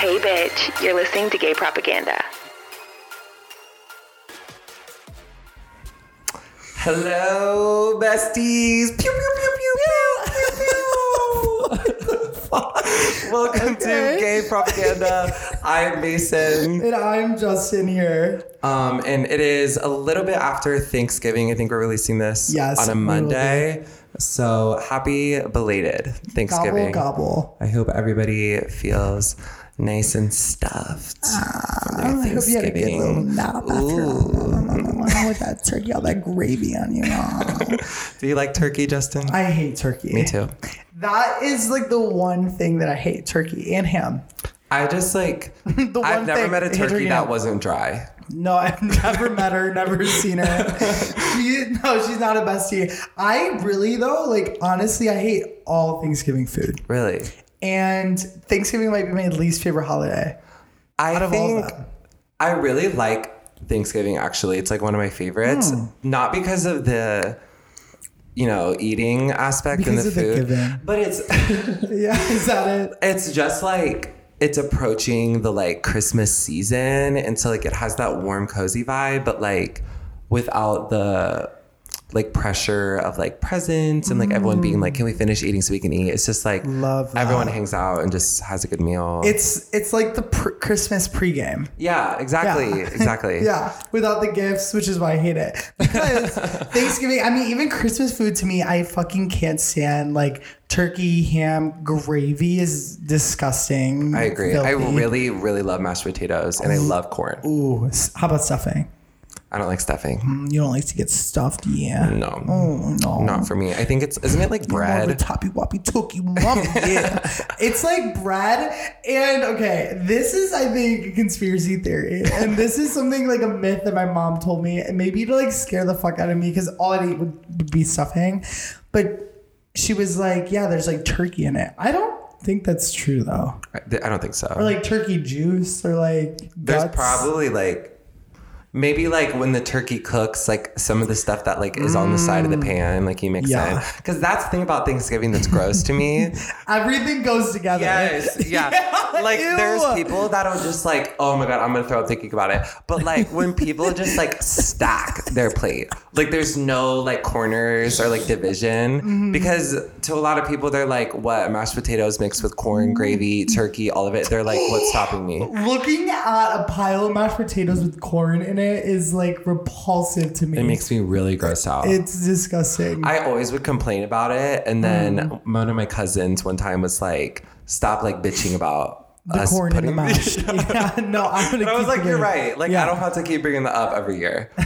Hey, bitch, you're listening to gay propaganda. Hello, besties. Pew, pew, pew, pew, pew, pew, pew. Welcome Okay. to Gay Propaganda. I'm Mason. And I'm Justin here. Um, and it is a little bit after Thanksgiving. I think we're releasing this Yes, on a we will. Monday. So happy belated Thanksgiving. Gobble, gobble. I hope everybody feels nice and stuffed. Ah, their I hope you had a good little nap after with that turkey, all that gravy on you. Oh. Do you like turkey, Justin? I hate turkey. Me too. That is like the one thing that I hate turkey and ham. I just like The I've never met a hate turkey that ham. wasn't dry. No, I've never met her, never seen her. She, no, she's not a bestie. I really though, like honestly, I hate all Thanksgiving food. Really. And Thanksgiving might be my least favorite holiday. I Out of all think of them. I really like Thanksgiving actually. It's like one of my favorites. Hmm. Not because of the you know, eating aspect Because and the the food. giving. but it's Yeah, is that it? it's just like it's approaching the like Christmas season and so like it has that warm cozy vibe but like without the like pressure of like presents and like everyone being like mm. can we finish eating so we can eat it's just like Love that. everyone hangs out and just has a good meal It's it's like the pr- Christmas pregame. yeah exactly Yeah. exactly Yeah, without the gifts, which is why I hate it. Because Thanksgiving, I mean, even Christmas food to me, I fucking can't stand. Like turkey, ham, gravy is disgusting. I agree. I filthy. really, really love mashed potatoes and I love corn. Ooh, s- how about stuffing? I don't like stuffing. Mm, you don't like to get stuffed, yeah? No, Oh no. not for me. I think it's isn't it like More of a bread? toppy woppy tookie mama, yeah. it's like bread. And okay, this is I think a conspiracy theory. And this is something like a myth that my mom told me, and maybe to like scare the fuck out of me because all I'd eat would, would be stuffing. But she was like, Yeah, there's like turkey in it. I don't think that's true though. I I don't think so. Or like turkey juice or like There's probably like maybe like when the turkey cooks, like some of the stuff that like is on the side of the pan, like you mix Mm. Yeah. in. Because that's the thing about Thanksgiving that's gross to me. everything goes together. Yes, yeah. like Ew. there's people that are just like, oh my god, I'm gonna throw up thinking about it. But like when people just like stack their plate, like there's no like corners or like division Mm-hmm. because to a lot of people they're like, what mashed potatoes mixed with corn, gravy, turkey, all of it. They're like, what's stopping me? Looking at a pile of mashed potatoes with corn in it is like repulsive to me. It makes me really gross out. It's disgusting. I always would complain about it, and then Mm. one of my cousins one time was like, "Stop like bitching about the us corn in the mash. yeah, no, I'm gonna. I was like, "You're in. right. Like, Yeah. I don't have to keep bringing that up every year."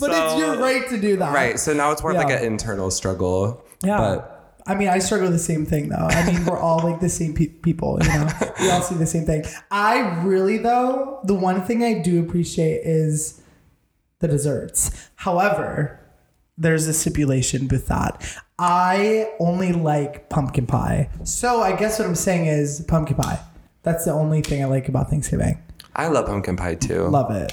But it's your right to do that, Right. So now it's more like an internal struggle. Yeah. But I mean, I struggle with the same thing though. I mean, we're all like the same pe- people, you know. we all see the same thing. I really though, the one thing I do appreciate is the desserts. However, there's a stipulation with that. I only like pumpkin pie. So I guess what I'm saying is pumpkin pie. That's the only thing I like about Thanksgiving. I love pumpkin pie too. Love it.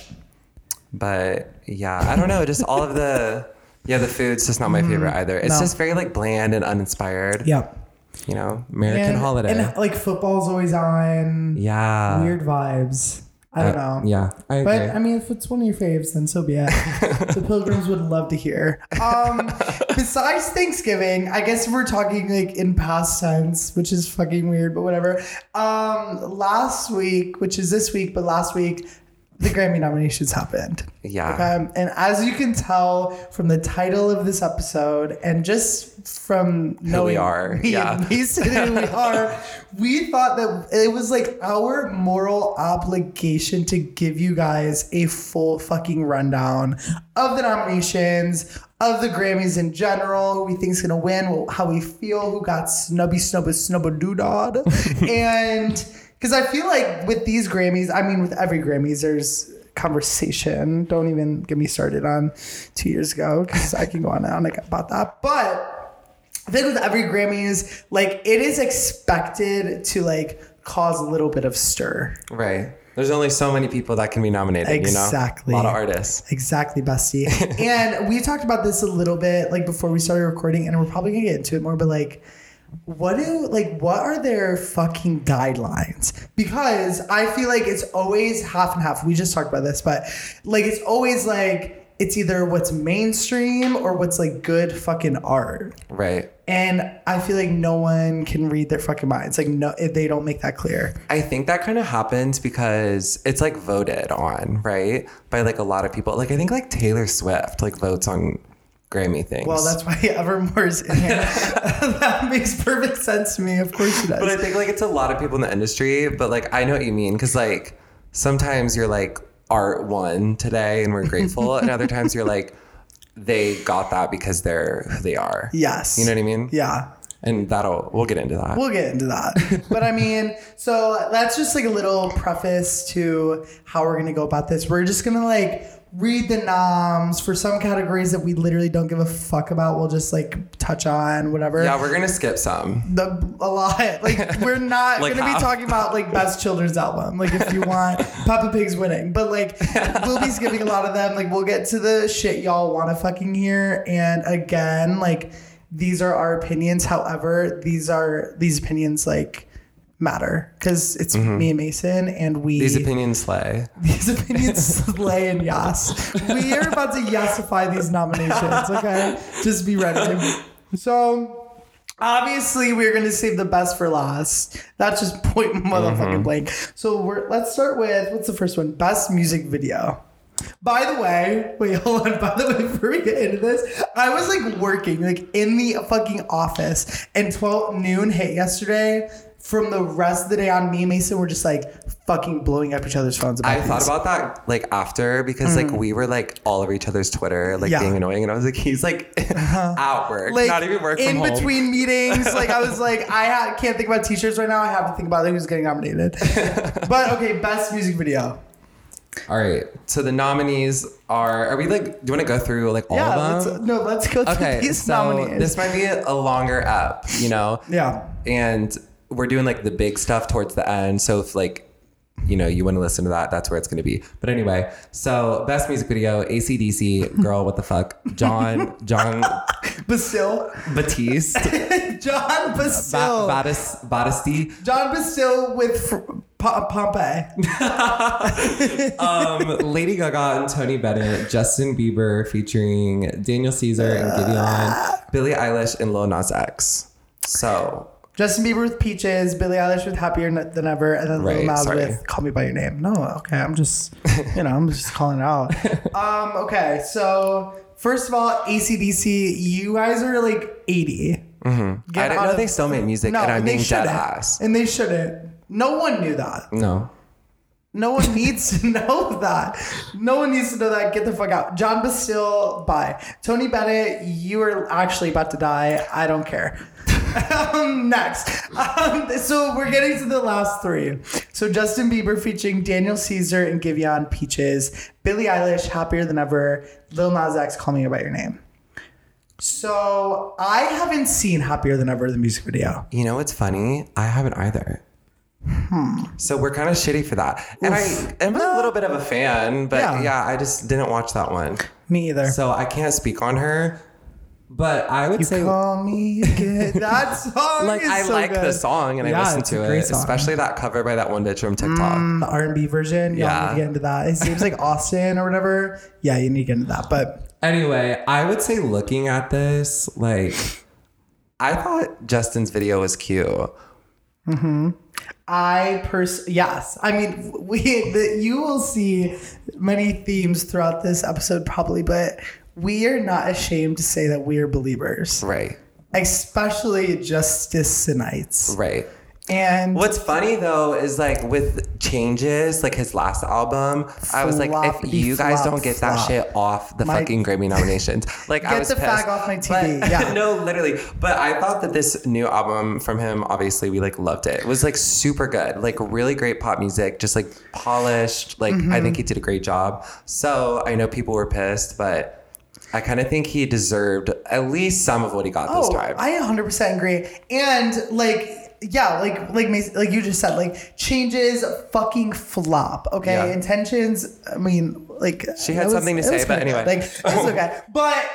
But yeah, I don't know. Just all of the yeah, the food's just not my favorite either. It's no. just very like bland and uninspired. Yep. You know, American and, holiday. And like football's always on. yeah. Weird vibes. I don't Uh, know. Yeah. I agree. But I mean, if it's one of your faves, then so be it. the pilgrims would love to hear. Um, besides Thanksgiving, I guess we're talking like in past tense, which is fucking weird, but whatever. Um, last week, which is this week, but last week, the Grammy nominations happened. yeah. Um, and as you can tell from the title of this episode, and just from knowing we are, me yeah. and Mason and who we are, we thought that it was like our moral obligation to give you guys a full fucking rundown of the nominations, of the Grammys in general, who we think's gonna win, how we feel, who got snubby snubba snubba doodad, and because I feel like with these Grammys, I mean with every Grammys, there's conversation. Don't even get me started on two years ago because I can go on and on about that. But I think with every Grammys, like it is expected to like cause a little bit of stir. Right. There's only so many people that can be nominated, Exactly. you know? A lot of artists. Exactly, bestie. and we talked about this a little bit like before we started recording, and we're probably gonna get into it more, but like what do like what are their fucking guidelines? Because I feel like it's always half and half. We just talked about this, but like it's always like it's either what's mainstream or what's like good fucking art. Right. And I feel like no one can read their fucking minds. Like no, if they don't make that clear. I think that kind of happens because it's like voted on, right? By like a lot of people. Like I think like Taylor Swift like votes on Grammy things. Well, that's why Evermore's in here. that makes perfect sense to me. Of course it does. But I think like it's a lot of people in the industry, but like I know what you mean because like sometimes you're like art won today and we're grateful, and other times you're like they got that because they're who they are. yes. You know what I mean? Yeah. And that'll we'll get into that. We'll get into that. but I mean, so that's just like a little preface to how we're going to go about this. We're just going to like read the noms for some categories that we literally don't give a fuck about. We'll just like touch on whatever. yeah, we're gonna skip some. the a lot. Like we're not Like gonna be talking about like best children's album. Like if you want Papa Pig's winning, but like we'll be skipping a lot of them. Like we'll get to the shit y'all want to fucking hear. And again, like these are our opinions. However, these are these opinions like matter because it's me and Mason, and we Mm-hmm. These opinions slay. these opinions slay and yes. We are about to yesify these nominations, okay? Just be ready. So obviously we're gonna save the best for last. That's just point motherfucking blank. So we're let's start with what's the first one? Best music video. By the way, wait, hold on. By the way, before we get into this, I was like working like in the fucking office, and 12 noon hit yesterday. From the rest of the day on, me and Mason were just like fucking blowing up each other's phones. About I thought about that like after because like we were like all over each other's Twitter, like Mm. Yeah. Uh-huh. being annoying, and I was like, he's like at work, like not even work in home. between meetings. Like I was like, I ha- can't think about t-shirts right now. I have to think about who's getting nominated. but okay, best music video. All right, so the nominees are. Are we like? Do you want to go through like all yeah, of let's, them? no, let's go through okay, these so nominees. this might be a longer up, you know. yeah, and we're doing like the big stuff towards the end. So if like you know you want to listen to that, that's where it's going to be. But anyway, so best music video: ACDC, "Girl, What the Fuck," John John Bastille, Batiste, John ba- Bastille, Battis, Battisti, John Bastille with fr- P- Pompeii. um, Lady Gaga and Tony Bennett, Justin Bieber featuring Daniel Caesar and Giveon, Billie Eilish and Lil Nas X. So Justin Bieber with Peaches, Billie Eilish with Happier Than Ever, and then Lil Right, Nas sorry. with Call Me By Your Name. No, okay, I'm just, you know, I'm just calling it out. Um, okay, so first of all, ACDC, you guys are like 80. I didn't know of- they still made music, and I'm they being dead ass. And they shouldn't. No one knew that. No. No one needs to know that. No one needs to know that. Get the fuck out. John Bastille, bye. Tony Bennett, you are actually about to die. I don't care. Um, next. Um, so we're getting to the last three. So Justin Bieber featuring Daniel Caesar and Giveon Peaches. Billie Eilish, Happier Than Ever. Lil Nas X, Call Me By Your Name. So I haven't seen Happier Than Ever, the music video. You know what's funny? I haven't either. Hmm. So we're kind of shitty for that. And I am a little bit of a fan, but Yeah. yeah. I just didn't watch that one. Me either. So I can't speak on her. But I would say Call me again. That song like is I so like good. the song and Yeah, I listen to it, song. especially that cover by that one bitch from TikTok. the R and B version. Yeah, Yeah. need to get into that. It seems like Austin or whatever. Yeah, you need to get into that. But Anyway, I would say looking at this, like I thought Justin's video was cute. Mm-hmm. I pers yes, I mean we the, you will see many themes throughout this episode probably, but we are not ashamed to say that we are believers, Right. especially Justicenites. Right. And What's funny though is like with changes, like his last album, I was like, if you guys flop don't get that flop. shit off the My- fucking Grammy nominations, like I Get was the pissed. fag off my TV, But- yeah. no, literally. But I thought that this new album from him, obviously, we like loved it. It was like super good, like really great pop music, just like polished. Like Mm-hmm. I think he did a great job. So I know people were pissed, but I kind of think he deserved at least some of what he got this Oh, time. I 100% agree. And like, yeah, like like like you just said, like changes fucking flop. Okay, Yeah. intentions. I mean, like She had it something to it say, was but kinda anyway. good. like it's okay. But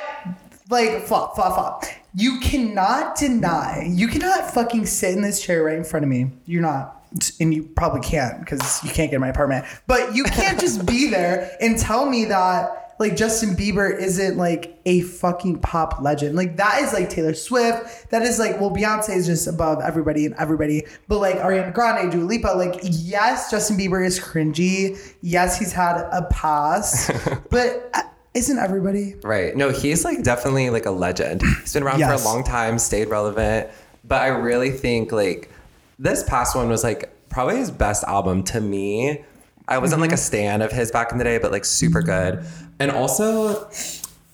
like flop, flop, flop. You cannot deny. You cannot fucking sit in this chair right in front of me. You're not. And you probably can't because you can't get in my apartment. But you can't just be there and tell me that like Justin Bieber isn't like a fucking pop legend. Like that is like Taylor Swift. That is like well Beyonce is just above everybody and everybody. But like Ariana Grande, Dua Lipa, like yes, Justin Bieber is cringy. Yes, he's had a past. but uh, isn't everybody? Right. No, he's like definitely like a legend. He's been around Yes. for a long time, stayed relevant. But I really think like this past one was like probably his best album to me. I wasn't Mm-hmm. like a stan of his back in the day, but like super good. And also,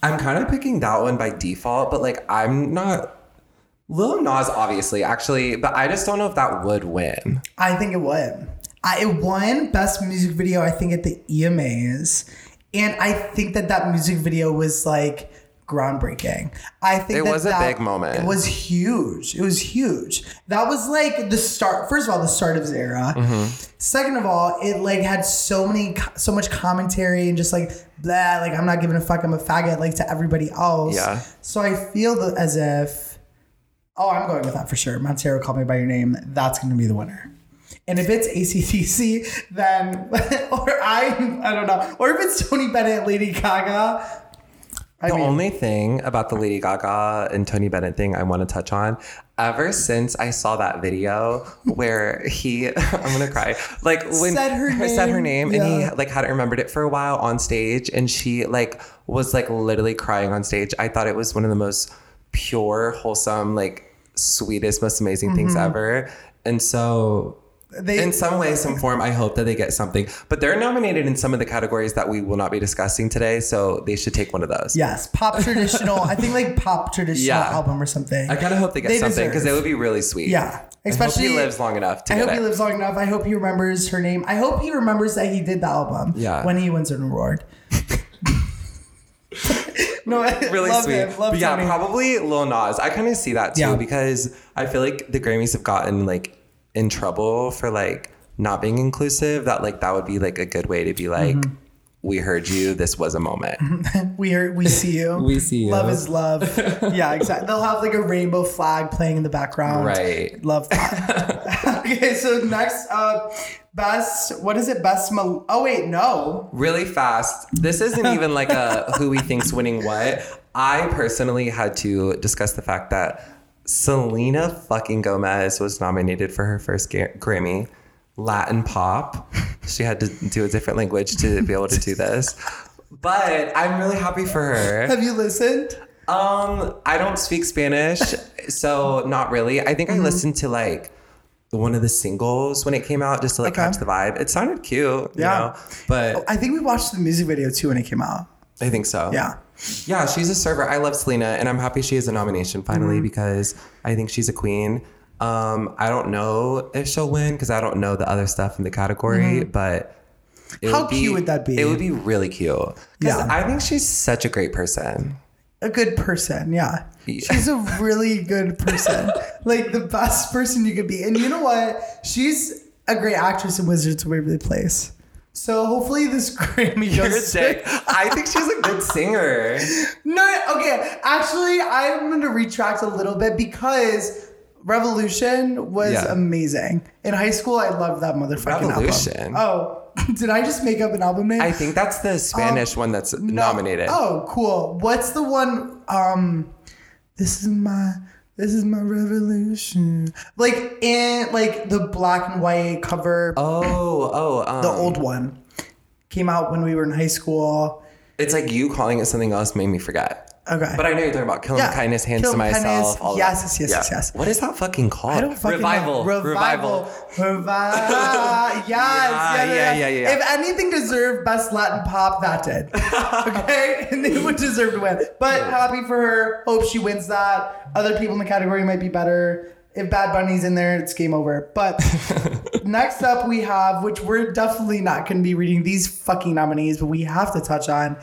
I'm kind of picking that one by default, but like I'm not Lil Nas, obviously, actually, but I just don't know if that would win. I think it would. I, it won best music video. I think at the EMAs, and I think that that music video was like groundbreaking. I think It that was a that big moment. It was huge. It was huge. That was like the start. First of all, the start of his era. Mm-hmm. Second of all, it like had so many, so much commentary and just like blah. Like I'm not giving a fuck. I'm a faggot. Like to everybody else. Yeah. So I feel as if Oh, I'm going with that for sure. Montero, call me by your name. That's going to be the winner. And if it's ACDC, then, or I, I don't know, or if it's Tony Bennett, Lady Gaga. I The mean, only thing about the Lady Gaga and Tony Bennett thing I want to touch on, ever since I saw that video where he, I'm gonna cry, like when Said her said her name, name, and he like hadn't remembered it for a while on stage, and she like was like literally crying on stage. I thought it was one of the most pure, wholesome, like sweetest, most amazing things Mm-hmm. ever, and so. They- in some way, some form, I hope that they get something. But they're nominated in some of the categories that we will not be discussing today, so they should take one of those. yes, pop traditional. I think like pop traditional Yeah. album or something. I kind of hope they get something because it would be really sweet. Yeah, I especially hope he lives long enough to I hope it. he lives long enough. I hope he remembers her name. I hope he remembers that he did the album. Yeah. When he wins an award. no, I really love sweet. Him, love yeah, Tony. probably Lil Nas. I kind of see that too Yeah. because I feel like the Grammys have gotten like in trouble for like not being inclusive. That like that would be like a good way to be like, Mm-hmm. we heard you. This was a moment. We are, we see you. We see you. Love is love. yeah, exactly. They'll have like a rainbow flag playing in the background. Right. Love that. okay, so next up, best. What is it? Best. Mal- oh wait, no. really fast. This isn't even like a who we think's winning what. I personally had to discuss the fact that Selena fucking Gomez was nominated for her first Ga- Grammy, Latin pop. She had to do a different language to be able to do this. But I'm really happy for her. Have you listened? Um, I don't speak Spanish, so not really. I think I listened to like one of the singles when it came out just to like Okay. catch the vibe. It sounded cute, you Yeah. know. But I think we watched the music video too when it came out. I think so. Yeah. Yeah, she's a server. I love Selena, and I'm happy she has a nomination finally Mm-hmm. because I think she's a queen. Um, I don't know if she'll win because I don't know the other stuff in the category, but it Mm-hmm. How would be- cute would that be? It would be really cute because Yeah. I think she's such a great person. A good person, yeah. Yeah. She's a really good person. like the best person you could be. And you know what? She's a great actress in Wizards of Waverly Place. So hopefully this Grammy You're goes dick. I think she's a good singer. No, okay. Actually, I'm going to retract a little bit because Revolution was Yeah. amazing. In high school, I loved that motherfucking Revolution? album. Oh, did I just make up an album name? I think that's the Spanish one that's Um, No. nominated. Oh, cool. What's the one? Um, this is my. This is my revolution. Like in like the black and white cover, Oh, oh, um, the old one came out when we were in high school. It's like you calling it something else made me forget. Okay. But I know you're talking about killing Yeah. kindness, hands Kill to myself. Kindness. all Yes, yes, yes, yes, yes. What is that fucking called? I don't fucking revival. know. Revival. Revival. yes, yeah, yeah, yeah, yeah, yeah. If anything deserved best Latin pop, that did. Okay, and it would deserve to win. But happy for her. Hope she wins that. Other people in the category might be better. If Bad Bunny's in there, it's game over. But next up, we have, which we're definitely not going to be reading these fucking nominees, but we have to touch on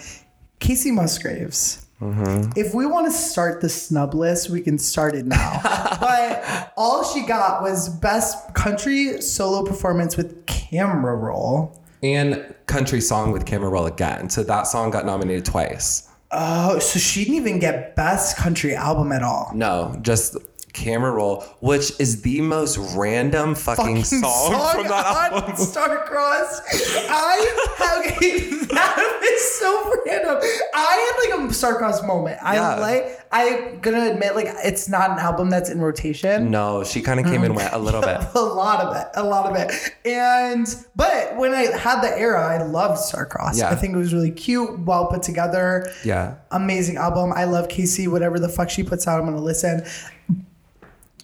Kacey Musgraves. Mm-hmm. If we want to start the snub list, we can start it now. but all she got was best country solo performance with camera roll. And country song with camera roll again. So that song got nominated twice. Oh, so she didn't even get best country album at all. No, just camera roll, which is the most random fucking, song, from that on album. Starcrossed. I have that is so random. I had like a Starcrossed moment. I Yeah. like. I'm gonna admit, like, it's not an album that's in rotation. No, she kind of came Mm. and went a little bit. a lot of it, a lot of it, and but when I had the era, I loved Starcrossed. Yeah. I think it was really cute, well put together. Yeah. amazing album. I love Kacey. Whatever the fuck she puts out, I'm gonna listen.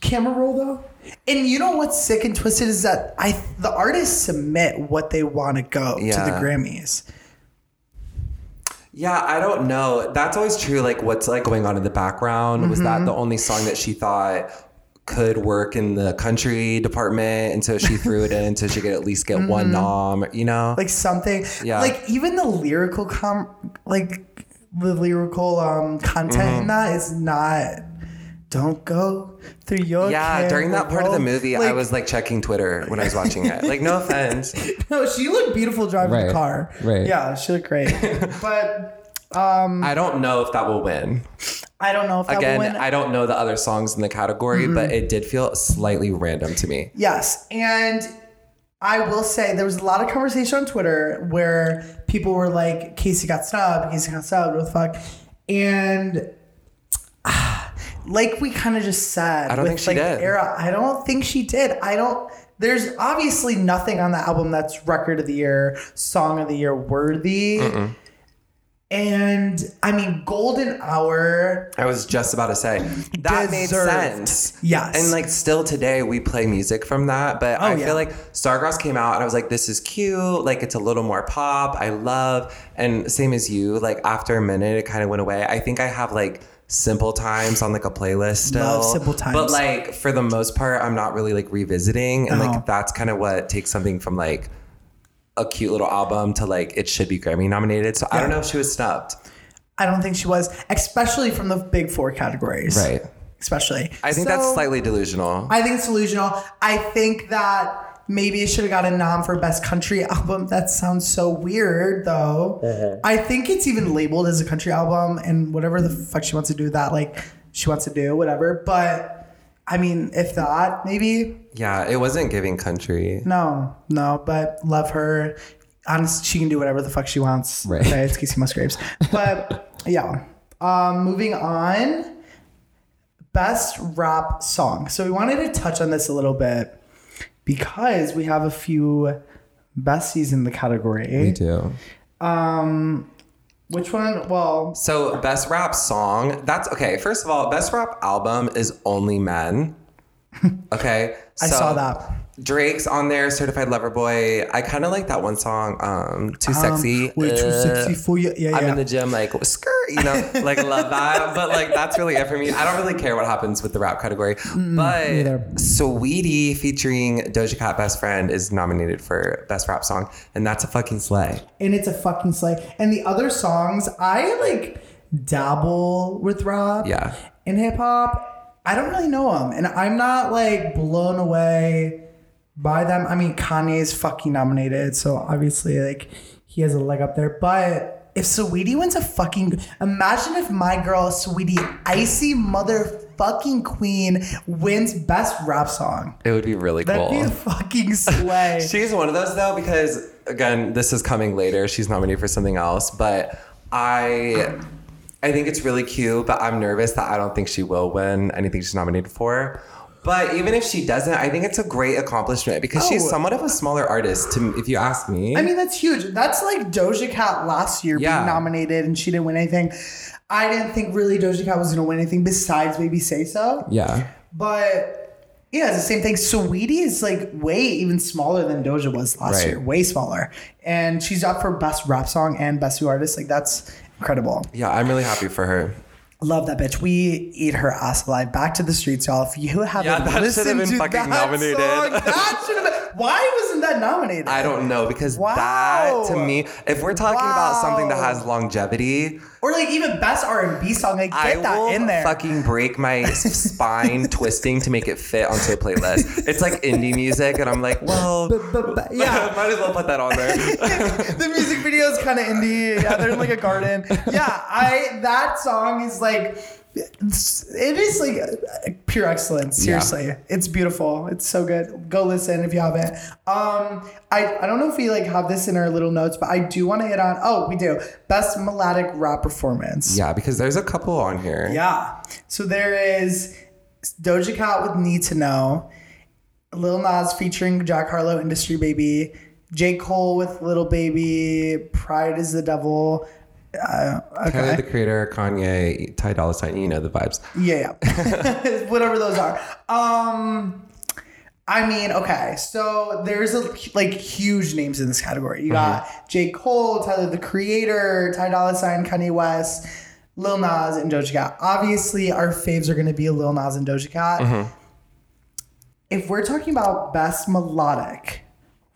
Camera roll though, and you know what's sick and twisted is that I the artists submit what they want to go to the Grammys. Yeah, I don't know. That's always true. Like, what's like going on in the background? Was Mm-hmm. that the only song that she thought could work in the country department, and so she threw it in so she could at least get one nom? You know? Mm-hmm. Like something, Yeah. like even the lyrical com, like the lyrical um content Mm-hmm. in that is not. Don't go through your yeah, during that part of the camera roll." movie, I was like checking Twitter when I was watching it. Like, no offense. no, she looked beautiful driving the car. right. Yeah, she looked great. but um, I don't know if that will win. I don't know if that Again, will win. I don't know the other songs in the category, but it did feel slightly random to me. Yes. And I will say there was a lot of conversation on Twitter where people were like, Kacey got snubbed, Kacey got snubbed, what the fuck? And like we kind of just said, I don't with think she like did. era, I don't think she did. I don't. There's obviously nothing on the album that's record of the year, song of the year worthy. And I mean, Golden Hour. I was just about to say that made sense. Yes. And like still today we play music from that, but oh, I Oh, yeah. feel like Starcross came out and I was like, this is cute. Like it's a little more pop. I love. And same as you, like after a minute it kind of went away. I think I have like simple times on like a playlist still. Love Simple Times. But like for the most part, I'm not really like revisiting. And like uh-huh. that's kind of what takes something from like a cute little album to like it should be Grammy nominated. So I don't know if she was snubbed. I don't think she was, especially from the big four categories. Right. Especially. I think that's slightly delusional. I think it's delusional. I think that maybe it should have got a nom for best country album. That sounds so weird though. Uh-huh. I think it's even labeled as a country album and whatever the fuck she wants to do with that, like she wants to do, whatever. But I mean, if that, maybe. Yeah, it wasn't giving country. No, no, but love her. Honest, she can do whatever the fuck she wants. Right. Okay, it's Kacey Musgraves. But yeah. Um, moving on. Best rap song. So we wanted to touch on this a little bit because we have a few besties in the category. We do. Um, Which one? Well, So, best rap song. That's okay. First of all, best rap album is only men. Okay. I so saw that. Drake's on there, Certified Lover Boy. I kind of like that one song, um, Too Sexy. Way too Uh, sexy for you. Yeah, I'm yeah. in the gym, like skirt, you know, like love that. But like that's really it for me. I don't really care what happens with the rap category. but neither. Saweetie featuring Doja Cat Best Friend is nominated for Best Rap Song, and that's a fucking slay. and it's a fucking slay. And the other songs, I like dabble with rap. Yeah. And hip hop, I don't really know them, and I'm not like blown away by them. I mean, Kanye's fucking nominated, so obviously like he has a leg up there. But if Saweetie wins a fucking, imagine if my girl Saweetie, icy motherfucking queen, wins best rap song. It would be really That'd cool. be a fucking slay. She's one of those though because again, this is coming later. She's nominated for something else, but I I think it's really cute, but I'm nervous that I don't think she will win anything she's nominated for. But even if she doesn't, I think it's a great accomplishment because she's Oh. somewhat of a smaller artist, to, if you ask me. I mean, that's huge. That's like Doja Cat last year Yeah. being nominated and she didn't win anything. I didn't think really Doja Cat was going to win anything besides maybe Say So. Yeah. But yeah, it's the same thing. Saweetie is like way even smaller than Doja was last Right. year, way smaller. And she's up for best rap song and best new artist. Like that's incredible. yeah, I'm really happy for her. Love that bitch. We eat her ass alive. Back to the streets, y'all. If you haven't Yeah, that should have listened been to fucking that nominated. song, that should have been. Why wasn't that nominated? I don't know because Wow. that to me, if we're talking about something that has longevity, Or like even best R and B song, like I get that will in there. fucking break my spine twisting to make it fit onto a playlist. It's like indie music, and I'm like, well, yeah. might as well put that on there. the music video is kind of indie. Yeah, they're in like a garden. Yeah, I that song is like it is like pure excellence. Yeah. Seriously, it's beautiful. It's so good. Go listen if you haven't. Um, I I don't know if we like have this in our little notes, but I do want to hit on. Oh, we do best melodic rap performance. yeah, because there's a couple on here. Yeah. So there is Doja Cat with Need to Know, Lil Nas featuring Jack Harlow, Industry Baby, J. Cole with Lil Baby, Pride is the Devil. Uh, Tyler okay. the Creator, Kanye, Ty Dolla Sign, you know the vibes. Yeah, yeah. Whatever those are. Um I mean, okay, so there's a like huge names in this category. You got J. Cole, Tyler the Creator, Ty Dolla Sign, Kanye West, Lil Nas, and Doja Cat. Obviously, our faves are gonna be Lil Nas and Doja Cat. If we're talking about best melodic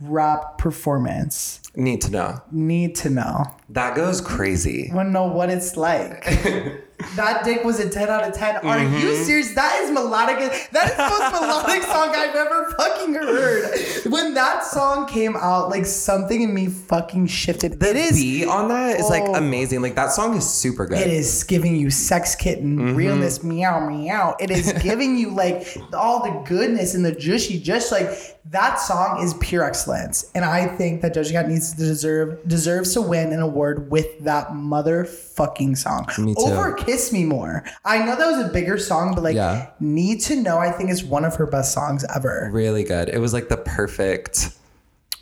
rap performance, Need to know. need to know. That goes crazy. want to know what it's like. that dick was a 10 out of 10. Are Mm-hmm. you serious? That is melodic. That is the most melodic song I've ever fucking heard. When that song came out, like something in me fucking shifted. it is beat on that is like Oh. amazing. Like that song is super good. it is giving you sex kitten Mm-hmm. realness meow meow. It is giving you like all the goodness and the jushy. Just like that song is pure excellence, and I think that Doja Cat needs deserve deserves to win an award with that motherfucking song Me too. over "Kiss Me More." I know that was a bigger song, but like Yeah. "Need to Know" I think is one of her best songs ever. Really good. It was like the perfect.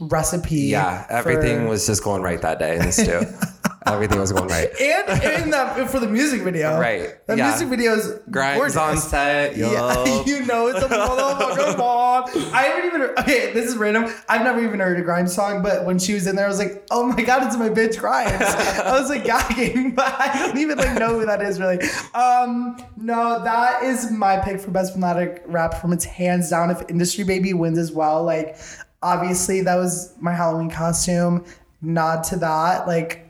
Recipe, Yeah, everything for- was just going right that day in the stew. everything was going right. and in that for the music video, Right, The yeah. music video is Grimes gorgeous. on set, yo. Yeah, you know it's a motherfucking bomb. I haven't even. Okay, this is random. I've never even heard a Grimes song, but when she was in there, I was like, "Oh my god, it's my bitch Grimes." I was like gagging, but I don't even like know who that is really. Um, no, that is my pick for best melodic rap performance, hands down. If Industry Baby wins as well, like obviously that was my Halloween costume. Nod to that, like.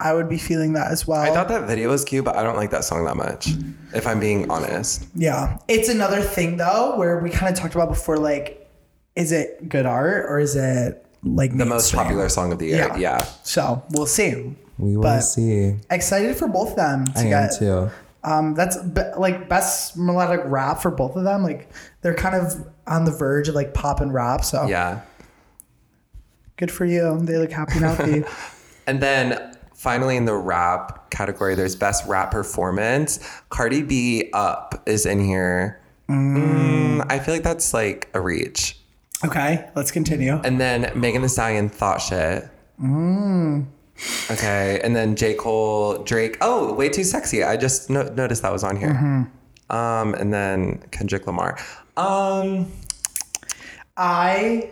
I would be feeling that as well. I thought that video was cute, but I don't like that song that much. If I'm being honest. Yeah. It's another thing though where we kind of talked about before like is it good art or is it like The most popular song of the year. Yeah. Yeah. So, we'll see. We will But- see. Excited for both of them to I am get too. um that's be, like best melodic rap for both of them. Like they're kind of on the verge of like pop and rap, so Yeah. Good for you. They look happy and healthy. And then finally in the rap category, there's best rap performance. Cardi B Up is in here. Mm, I feel like that's like a reach. okay, let's continue. And then Megan Thee Stallion Thot Shit. Okay. And then J. Cole, Drake. Oh, Way Too Sexy. I just no- noticed that was on here. Um, and then Kendrick Lamar. Um, I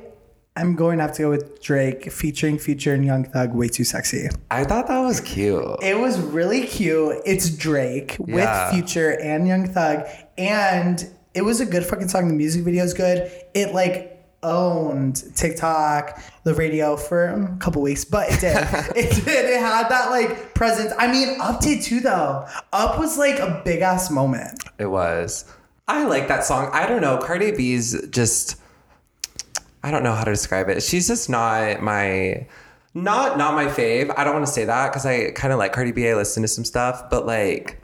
am going to have to go with Drake featuring Future and Young Thug way too sexy. I thought that was cute. It was really cute. It's Drake with Yeah. Future and Young Thug, and it was a good fucking song. The music video is good. It like owned TikTok, the radio for a couple weeks, but it did. it did. It had that like presence. I mean, Up did too though. Up was like a big ass moment. It was. I like that song. I don't know. Cardi B's just. I don't know how to describe it. She's just not my. Not not my fave. I don't want to say that because I kind of like Cardi B. I listen to some stuff, but like,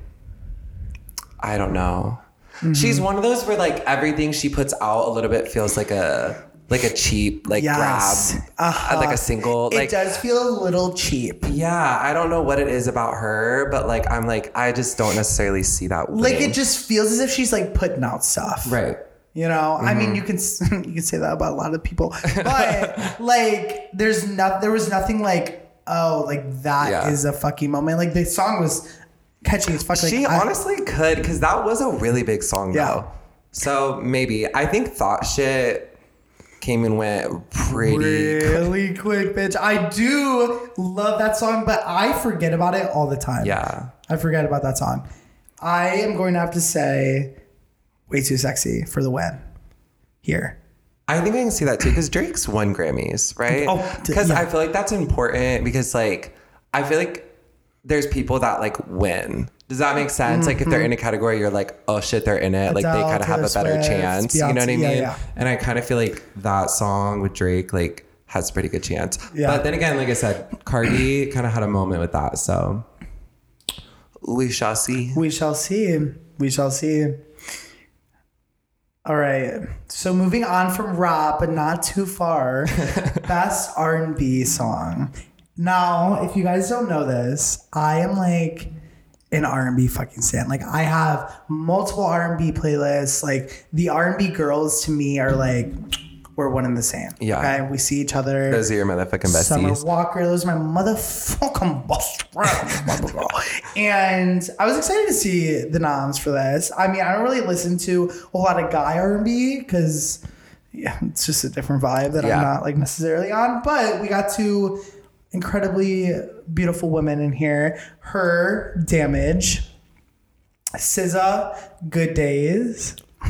I don't know. Mm-hmm. She's one of those where like everything she puts out a little bit feels like a like a cheap like Yes. grab, Uh-huh. like a single. It does feel a little cheap. yeah, I don't know what it is about her, but like I'm like I just don't necessarily see that. Like it just feels as if she's like putting out stuff. right. You know, I Mm-hmm. mean, you can you can say that about a lot of people, but like, there's not there was nothing like oh like that is Yeah. a fucking moment. Like the song was catchy as fuck. Like, She I- honestly could, because that was a really big song, Yeah. though. So maybe I think Thot Shit came and went pretty. quick. really quick, bitch. I do love that song, but I forget about it all the time. Yeah, I forget about that song. I am going to have to say, way too sexy for the win here. I think I can see that too because Drake's won Grammys, right? Oh, because yeah. I feel like that's important because like I feel like there's people that like win. Does that make sense? Like if they're in a category, you're like, oh shit, they're in it. like they Mm-hmm. Kind of have a better Swift, chance. You know what I mean? yeah, yeah. And I kind of feel like that song with Drake like has a pretty good chance. Yeah. But then again, like I said, Cardi kind of had a moment with that. So we shall see. We shall see. We shall see. All right. So moving on from rap, but not too far. best R and B song. Now, if you guys don't know this, I am like an R and B fucking stan. Like I have multiple R and B playlists. Like the R and B girls to me are like we're one and the same. Yeah. Okay. We see each other. Those are your motherfucking besties. Summer. Walker. Those are my motherfucking best friends. and I was excited to see the noms for this. I mean, I don't really listen to a lot of guy R&B because yeah, it's just a different vibe that Yeah. I'm not like necessarily on. But we got two incredibly beautiful women in here. H.E.R., Damage. SZA, Good Days.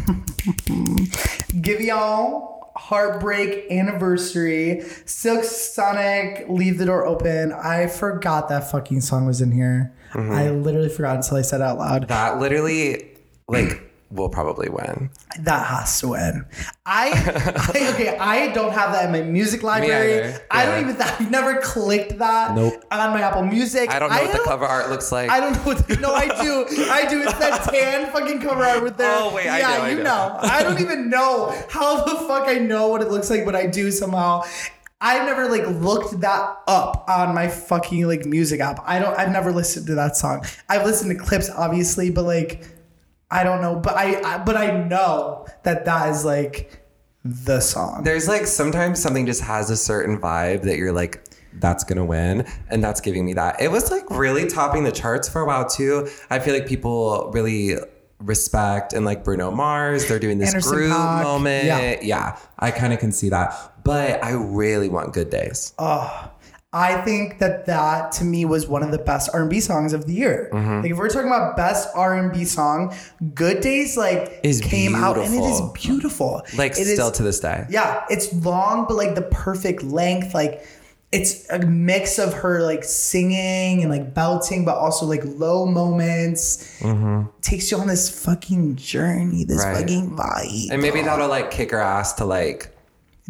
Giveon, Heartbreak Anniversary, Silk Sonic, Leave the Door Open. I forgot that fucking song was in here. Mm-hmm. I literally forgot until I said it out loud. That literally, like, will probably win. That has to win. I, I okay. I don't have that in my music library. either. I don't even. I've never clicked that Nope. on my Apple Music. I don't know what the cover art looks like. I don't know what. The, no, I do. I do. It's that tan fucking cover art with their. Oh, wait, I yeah, know, I you know. know. I don't even know how the fuck I know what it looks like, but I do somehow. I've never like looked that up on my fucking like music app. I don't. I've never listened to that song. I've listened to clips, obviously, but like, I don't know. But I, I but I know that that is like the song. There's like sometimes something just has a certain vibe that you're like, that's gonna win, and that's giving me that. It was like really topping the charts for a while too. I feel like people really respect and like Bruno Mars. They're doing this Anderson groove .Paak, moment. yeah. Yeah. I kind of can see that, but I really want Good Days. Oh, I think that that to me was one of the best R&B songs of the year. Mm-hmm. Like if we're talking about best R&B song, Good Days like Is came out and it is beautiful. beautiful. Like It is- still to this day. yeah, it's long but like the perfect length. Like it's a mix of her like singing and like belting, but also like low moments. Takes you on this fucking journey, this Mm-hmm. Right. fucking vibe. And maybe that'll like kick her ass to like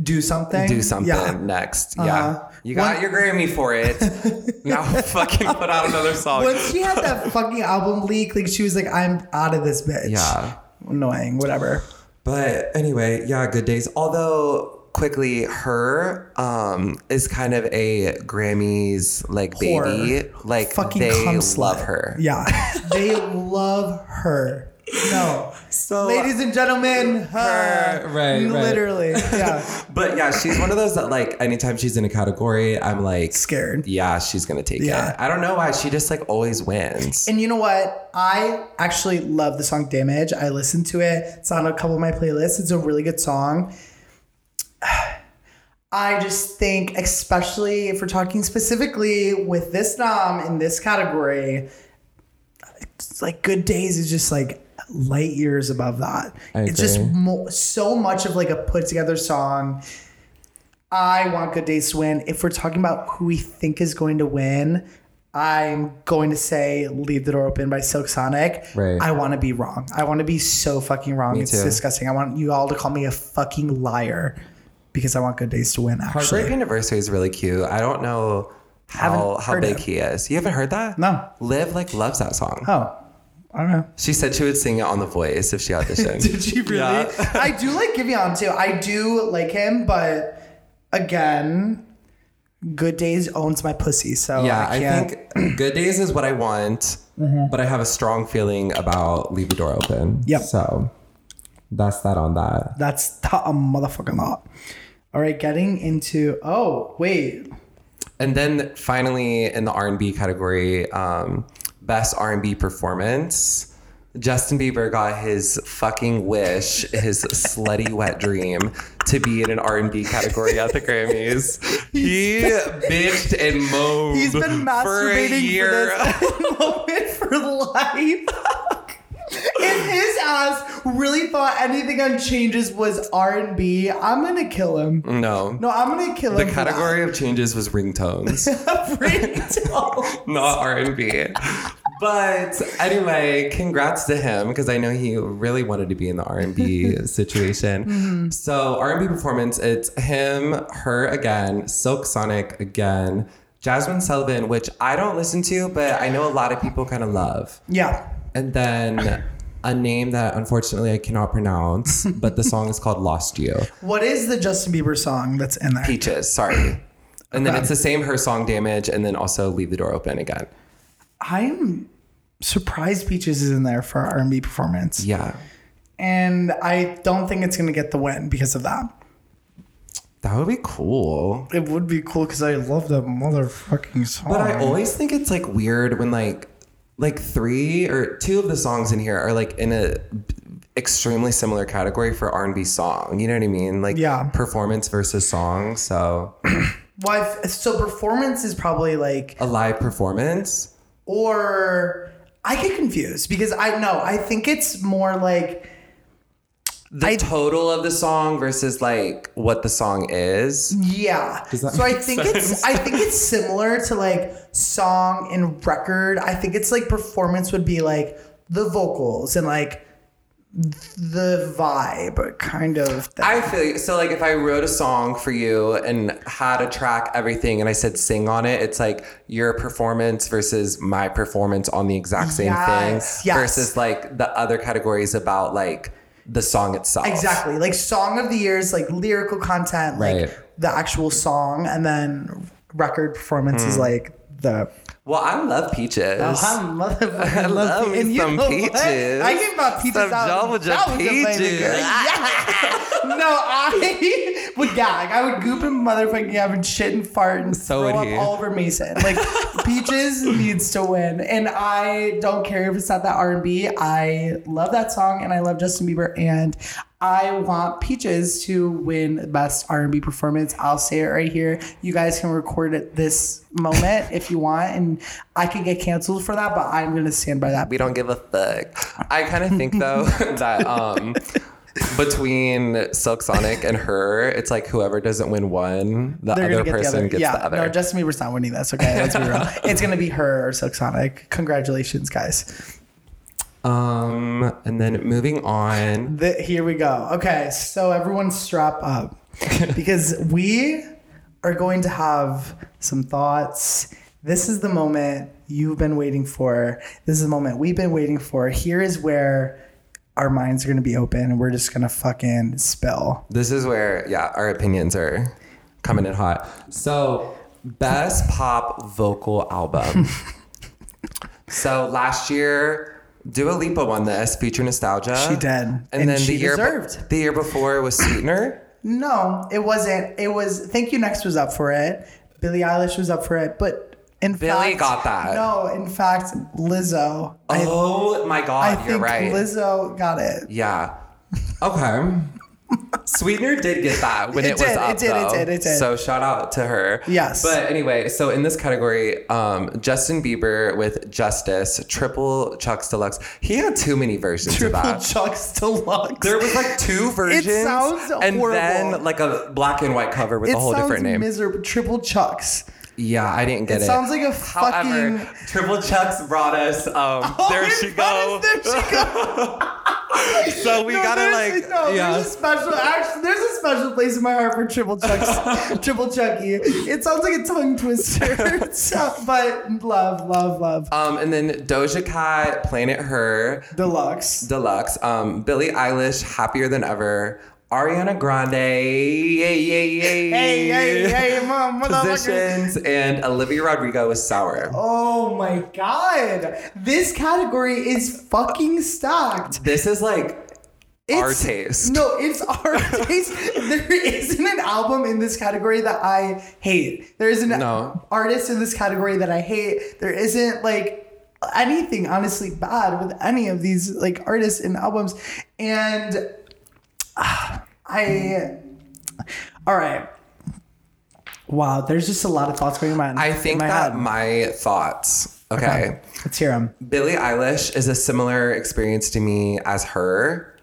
do something. do something Yeah. next. Uh-huh. Yeah. You got One- your Grammy for it. now fucking put out another song. Once she had that fucking album leak, like she was like, I'm out of this bitch. Yeah. Annoying, whatever. But anyway, yeah, good days. Although quickly, her um is kind of a Grammys like baby. Like Fucking they slut. love her. Yeah. they love her. No. So Ladies and gentlemen, her. Her, right, right. Literally. Yeah. But yeah, she's one of those that like anytime she's in a category, I'm like Scared. Yeah, she's gonna take Yeah. it. I don't know why. She just like always wins. And you know what? I actually love the song Damage. I listened to it. It's on a couple of my playlists. It's a really good song. I just think, especially if we're talking specifically with this nom in this category, it's like Good Days is just like light years above that. I It's just mo- so much of like a put together song. I want Good Days to win. If we're talking about who we think is going to win, I'm going to say Leave the Door Open by Silk Sonic. Right. I want to be wrong. I want to be so fucking wrong. it's too. disgusting. I want you all to call me a fucking liar because I want Good Days to win, actually. Heartbreak Anniversary is really cute. I don't know how how big it. he is. You haven't heard that? No. Liv like loves that song. Oh, I don't know. She said she would sing it on The Voice if she auditioned. Did she really? Yeah. I do like Giveon too. I do like him, but again, Good Days owns my pussy. So Yeah, I I, think Good Days is what I want, but I have a strong feeling about Leave the Door Open. Yep. So that's that on that. that's a motherfucking lot. All right, getting into. Oh wait, And then finally in the R&B category, um, best R&B performance. Justin Bieber got his fucking wish, his slutty wet dream, to be in an R&B category at the Grammys. He bitched and moaned he's been for a masturbating year. for this moment for life. If his ass really thought anything on changes was R and B, I'm gonna kill him. No. No, I'm gonna kill The him. The category of changes was ringtones, that. Ringtone. not R and B. But anyway, congrats to him because I know he really wanted to be in the R and B situation. Mm-hmm. So R and B performance, it's him, her again, Silk Sonic again, Jasmine Sullivan, which I don't listen to, but I know a lot of people kind of love. yeah. And then a name that unfortunately I cannot pronounce, but the song is called Lost You. What is the Justin Bieber song that's in there? Peaches, sorry. And then Okay. it's the same H.E.R song Damage and then also Leave the Door Open again. I'm surprised Peaches is in there for R and B performance, Yeah. and I don't think it's gonna get the win because of that. That would be cool. It would be cool because I love that motherfucking song. But I always think it's like weird when like like three or two of the songs in here are like in a extremely similar category for R&B song. You know what I mean? Like Yeah. performance versus song. So Why? So performance is probably like, a live performance. or I get confused because I know I think it's more like The I- total of the song versus like what the song is. yeah. Does that So I think sense? it's I think it's similar to like song and record. I think it's like performance would be like the vocals and like the vibe kind of thing. I feel you. So like if I wrote a song for you and had a track, everything, and I said sing on it, it's like your performance versus my performance on the exact same Yes, thing. yes. Versus like the other categories about like the song itself. Exactly. Like song of the year is like lyrical content, like Right. the actual song, and then record performance Hmm. is like the Well, I love peaches. Oh, I'm motherfucking I love and you some know what? peaches. I give my peaches Some out. Georgia that was a baby peaches. Yeah. no, I would gag. I would goop and motherfucking have and shit and fart and So throw up he. all over Mason. Like Peaches needs to win, and I don't care if it's not that R and B. I love that song, and I love Justin Bieber, and I want Peaches to win best R and B performance. I'll say it right here. You guys can record it this moment if you want, and I can get canceled for that, but I'm gonna stand by that. we don't give a fuck. I kind of think though that um between Silk Sonic and H.E.R, it's like whoever doesn't win one, the They're other get person the other. gets yeah, the other. no, Justin Bieber's not winning this. Okay, let's be real. It's gonna be H.E.R or Silk Sonic. Congratulations, guys. Um, and then moving on. The, here we go. Okay, so everyone strap up because we are going to have some thoughts. This is the moment you've been waiting for. This is the moment we've been waiting for. Here is where our minds are going to be open and we're just going to fucking spill. This is where, yeah, our opinions are coming in hot. So, best pop vocal album. so last year, Dua Lipa won this, Future Nostalgia. She did. and, And then she the year deserved. the year before was Sweetener. No, it wasn't. It was Thank You Next was up for it. Billie Eilish was up for it, but in Billie fact, got that. No, in fact, Lizzo. I, Oh my god, think you're right. Lizzo got it. Yeah. Okay. Sweetener did get that when It it, was did, up. it did, it though. did, it did. So shout out to her. Yes. But anyway, so in this category, um, Justin Bieber with Justice, Triple Chucks Deluxe. He had too many versions Triple of that. Chucks Deluxe. there was like two versions. sounds and horrible. then like a black and white cover with it a whole different name. miserable. Triple Chucks. Yeah, I didn't get It it. sounds like a However, fucking. Triple Chucks brought us. Um, there Oh, she it go. does, There she goes. So we No, gotta there's- like, no, yeah. there's a special actually there's a special place in my heart for triple chucks triple chucky it sounds like a tongue twister So- but love love love Um, and then Doja Cat, Planet Her, deluxe Deluxe, um, Billie Eilish, Happier Than Ever, Ariana Grande, yay, yay, yay, hey hey hey mom Positions, and Olivia Rodrigo with Sour. oh my god this category is fucking stacked This is like our taste. No, it's our taste. There isn't an album in this category that I hate. There isn't No. an artist in this category that I hate. There isn't like anything honestly bad with any of these like artists and albums. And I all right. Wow, there's just a lot of thoughts going on. I think in my that head. my thoughts, okay. Let's hear them. Billie Eilish is a similar experience to me as her.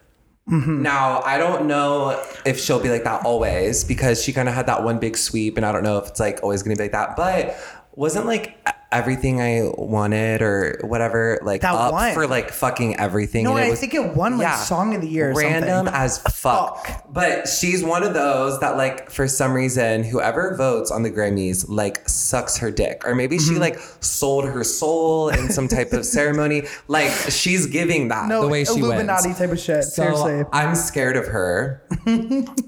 Mm-hmm. Now, I don't know if she'll be like that always because she kind of had that one big sweep, and I don't know if it's like always gonna be like that. But wasn't like everything I wanted or whatever like That up one. for like fucking everything? No, and I was- think it won like song of the year. Or random something. as fuck. Fuck. But she's one of those that like for some reason whoever votes on the Grammys like sucks her dick or maybe Mm-hmm. she like sold her soul in some type of ceremony. Like she's giving that no the way she went Illuminati wins. type of shit. So Seriously. I'm scared of her.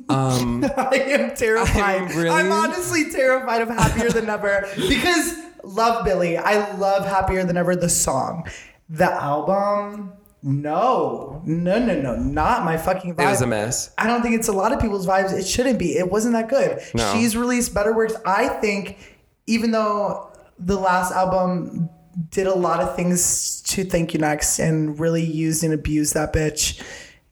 I am terrified. I'm really- I'm honestly terrified of Happier Than Ever because love Billie. I love Happier Than Ever, the song. The album, no. No, no, no. Not my fucking vibe. It was a mess. I don't think it's a lot of people's vibes. It shouldn't be. It wasn't that good. No. She's released better works. I think, even though the last album did a lot of things to Thank You Next and really used and abused that bitch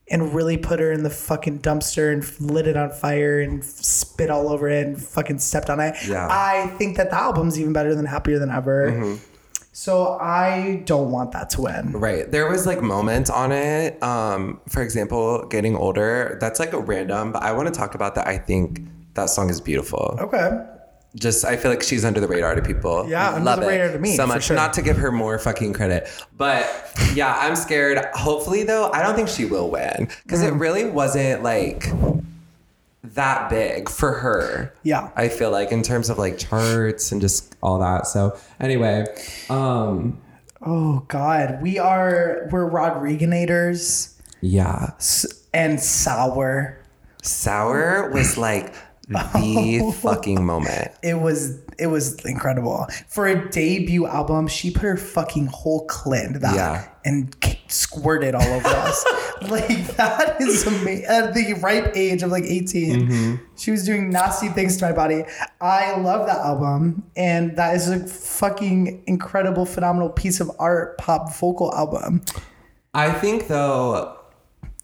and really put her in the fucking dumpster and lit it on fire and spit all over it and fucking stepped on it. Yeah. I think that the album's even better than Happier Than Ever. Mm-hmm. So I don't want that to win. Right. There was like moments on it. Um, for example, getting older. That's like a random, but I want to talk about that. I think that song is beautiful. Okay. Just I feel like she's under the radar to people. Yeah, under love the it radar to me, so much. sure. Not to give her more fucking credit, but yeah, I'm scared. Hopefully, though, I don't think she will win because Mm. it really wasn't like that big for her. Yeah. I feel like in terms of like charts and just all that. So anyway, um, Oh God, we are we're Rodriganators yeah, and sour. sour was like the fucking moment. It was it was incredible for a debut album. She put her fucking whole clit into that Yeah. and squirted all over us. Like that is amazing. At the ripe age of like 18, Mm-hmm. she was doing nasty things to my body. I love that album, and that is a fucking incredible, phenomenal piece of art, pop vocal album. I think though,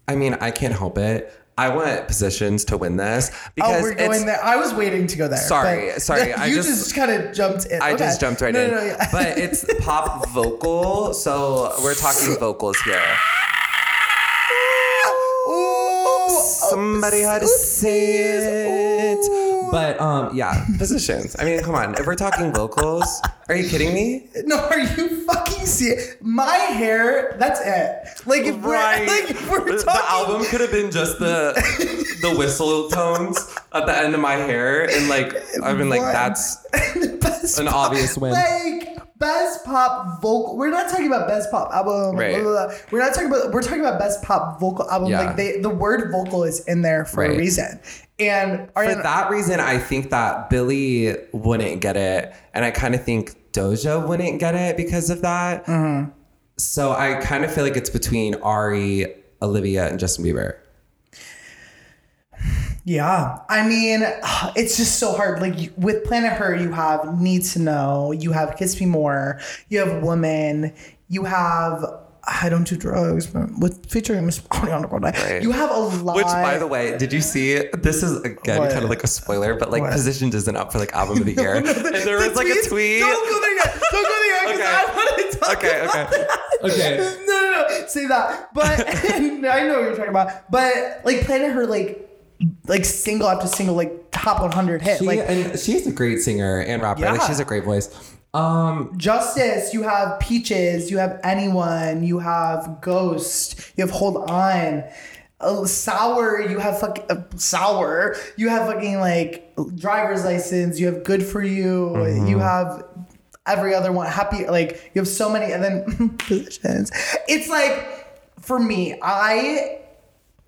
I mean, I can't help it. I want positions to win this because Oh, we're it's, going there. I was waiting to go there. Sorry, sorry, I you just- just, kind of jumped in. I Okay. just jumped right no, in. No, no, yeah. But it's pop vocal, so we're talking vocals here. Ooh, Somebody had to say it. But um, yeah, positions. I mean, come on. If we're talking vocals, are you kidding me? No, are you fucking serious? My hair, that's it. Like if we're like if we're the talking album could have been just the the whistle tones at the end of my hair, and like I've been like, that's an obvious win. Like best pop vocal. We're not talking about best pop album. Right. blah, blah, blah. We're not talking about. We're talking about best pop vocal album. Yeah. Like they, the word vocal is in there for Right. a reason. And For that reason, I think that Billie wouldn't get it, and I kind of think Doja wouldn't get it because of that. Mm-hmm. So I kind of feel like it's between Ari, Olivia, and Justin Bieber. Yeah, I mean, it's just so hard. Like with Planet Her, you have Need to Know, you have Kiss Me More, you have Woman, you have I Don't Do Drugs, but with featuring Miss Ariana Grande. Right. You have a lot. Which, by the way, did you see? This is again What? kind of like a spoiler, but like What? Positions isn't up for like album of the year. and there was like a tweet. Don't go there yet. Don't go there yet. 'cause Okay. I want to talk Okay, about okay. Okay. no, no, no. Say that. But I know what you're talking about. But like Planet Her, like like single after single, like top 100 hit. She, like and she's a great singer and rapper. Like she's a great voice. Um, Justice, you have Peaches, you have Anyone, you have Ghost, you have Hold On. Uh, sour, you have fucking uh, sour. You have fucking like driver's license. You have good for you. Mm-hmm. You have every other one. Happy, like you have so many, and then positions. It's like for me, I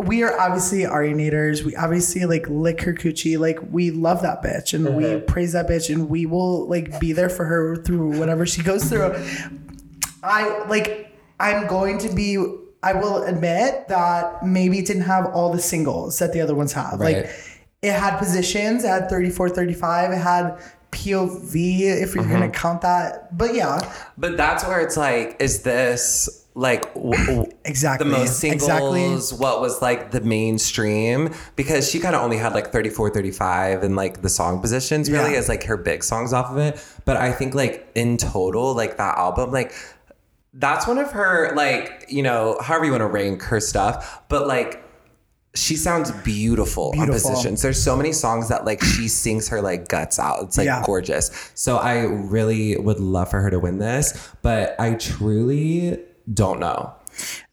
we are obviously Arianators. We obviously like lick her coochie. Like we love that bitch and we mm-hmm. praise that bitch and we will like be there for her through whatever she goes through. I like I'm going to be I will admit that maybe it didn't have all the singles that the other ones have. Right. Like it had positions, it had 34, 35, it had POV if you're mm-hmm. gonna count that. But yeah, but that's where it's like, is this like w- Exactly. the most singles? Exactly. What was like the mainstream? Because she kind of only had like 34, 35 and like the song positions really Yeah. as like her big songs off of it. But I think like in total, like that album, like that's one of her like you know however you want to rank her stuff but like she sounds beautiful, Beautiful. on positions. There's so many songs that like she sings her like guts out. It's like Yeah. gorgeous. So I really would love for her to win this, but I truly don't know.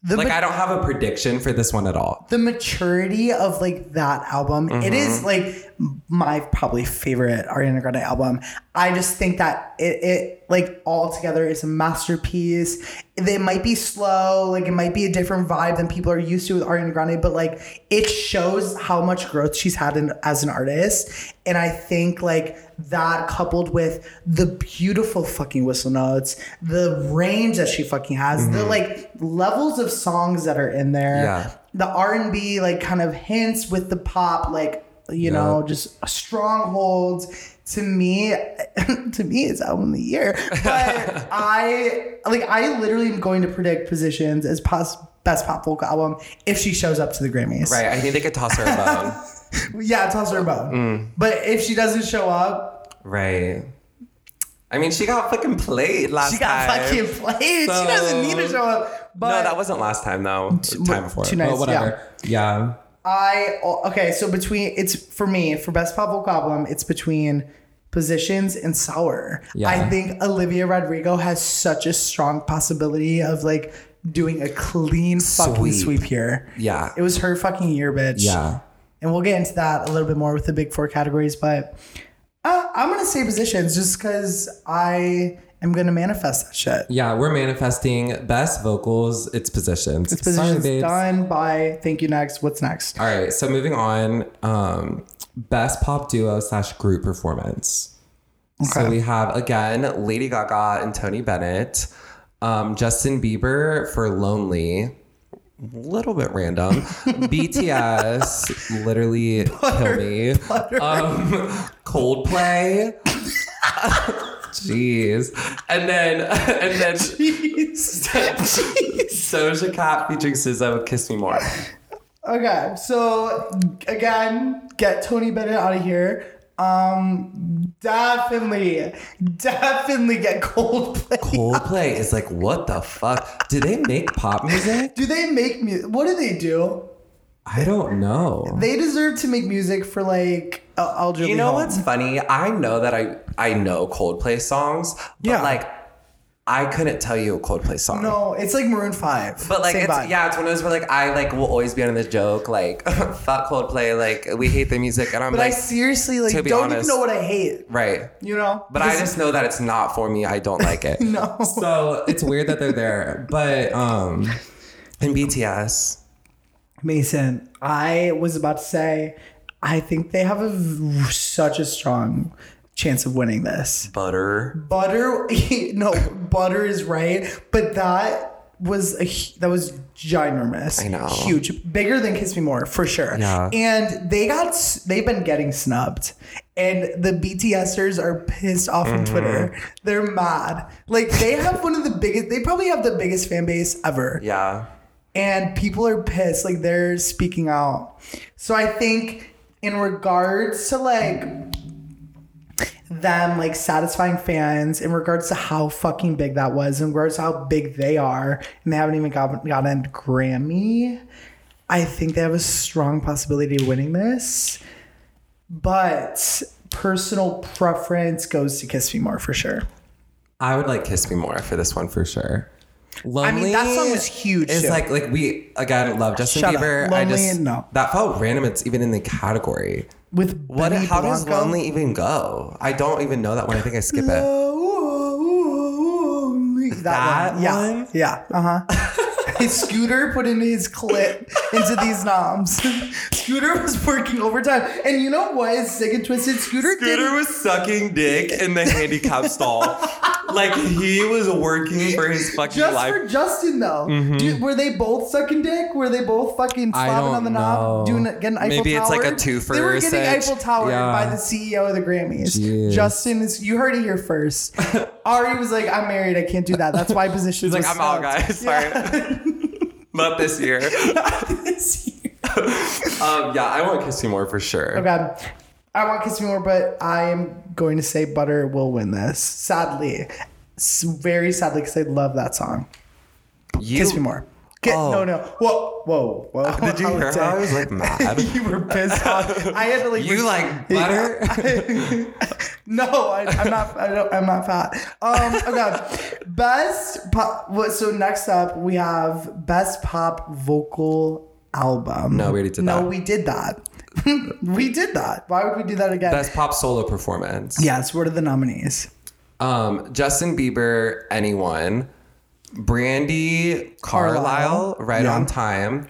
The like ma- I don't have a prediction for this one at all. the maturity of like that album it Mm-hmm. is like my probably favorite ariana grande album i just think that it, it like all together is a masterpiece it might be slow like it might be a different vibe than people are used to with ariana grande but like it shows how much growth she's had in, as an artist and i think like that coupled with the beautiful fucking whistle notes the range that she fucking has the like levels of songs that are in there Mm-hmm. Yeah. the R&B like kind of hints with the pop like you know just strongholds to me to me it's album of the year but I like I literally am going to predict positions as pos- best pop vocal album if she shows up to the Grammys Right. I think they could toss her a bone. yeah toss her a bone Mm. but if she doesn't show up right. I mean, she got fucking played last time. she got time. fucking played she doesn't need to show up but no, that wasn't last time though. time before. two But nights, whatever. Yeah. I okay, so between it's for me for best pop album, it's between positions and sour. Yeah. I think Olivia Rodrigo has such a strong possibility of like doing a clean fucking Sweep. sweep here. Yeah. It was her fucking year, bitch. Yeah. And we'll get into that a little bit more with the big four categories, but uh, I'm gonna say positions just because I am gonna manifest that shit. Yeah, we're manifesting best vocals. It's positions. It's positions babes. done by thank you next. What's next? All right, so moving on. Um, best pop duo slash group performance. So we have again Lady Gaga and Tony Bennett, um, Justin Bieber for Lonely. Little bit random. BTS, literally kill me. Um, Coldplay. Jeez, and then and then Jeez. So, Doja Cat featuring SZA with "Kiss Me More." Okay, so again, get Tony Bennett out of here. Um, definitely, definitely get Coldplay. Coldplay is like, what the fuck? Do they make pop music? Do they make music? What do they do? I don't know. They deserve to make music for like uh, elderly. You know home. what's funny? I know that I I know Coldplay songs, but Yeah. like I couldn't tell you a Coldplay song. No, it's like Maroon Five. But like it's yeah, it's one of those where like I like will always be on this joke like fuck Coldplay, like we hate the music, and I'm But I like seriously like don't honest- even know what I hate. right. You know. But I just know that it's not for me. I don't like it. no. So it's weird that they're there. But um in BTS, Mason, I was about to say, I think they have a such a strong chance of winning this. Butter. Butter, no, butter is right, but that was a that was ginormous. I know. huge, bigger than Kiss Me More for sure. Yeah. and they got they've been getting snubbed, and the BTSers are pissed off on Twitter. Mm-hmm. They're mad. Like they have one of the biggest. They probably have the biggest fan base ever Yeah. and people are pissed like they're speaking out so i think in regards to like them like satisfying fans in regards to how fucking big that was in regards to how big they are and they haven't even got, gotten a grammy i think they have a strong possibility of winning this but personal preference goes to kiss me more for sure I would like Kiss Me More for this one for sure. Lonely mean, that song was huge, It's too. like like we again love Justin Shut up. Bieber. I Lonely, just no. that felt random. It's even in the category. with What? Benny how does Lonely even go? I don't even know that one. I think I skip it. That, That one. Yeah. Yeah. Uh huh. his scooter put in his clip into these noms. Scooter was working overtime. And you know what is sick and twisted? Scooter, Scooter didn't. was sucking dick in the handicap stall. Like he was working for his fucking just life. for Justin though, mm-hmm. Dude, were they both sucking dick? Were they both fucking I slapping don't on the knob, know. doing getting Eiffel Maybe it's like a Towered? twofer They were getting sitch. Eiffel Towered Yeah. by the CEO of the Grammys. Jeez. Justin is. You heard it here first. Ari was like, "I'm married. I can't do that. That's why positions." He's like, I'm out, guys. Sorry. Not this year. This year. Um, yeah, I want Kiss You More for sure. Okay. I want Kiss Me More, but I am going to say Butter will win this. Sadly. Very sadly, because I love that song. You, Kiss Me More. Get, Oh. No, no. Whoa, whoa, whoa. Did you hear how I was like mad? you were pissed off. I had to like. You like butter? no, I, I'm not. I don't, I'm not fat. Um. Okay. best pop. what- So next up we have best pop vocal album. No, we already did No, that. No, we did that. we did that. Why would we do that again? Best pop solo performance. Yes. What are the nominees? Um, Justin Bieber, anyone. Brandi Carlile, right Yeah. on time.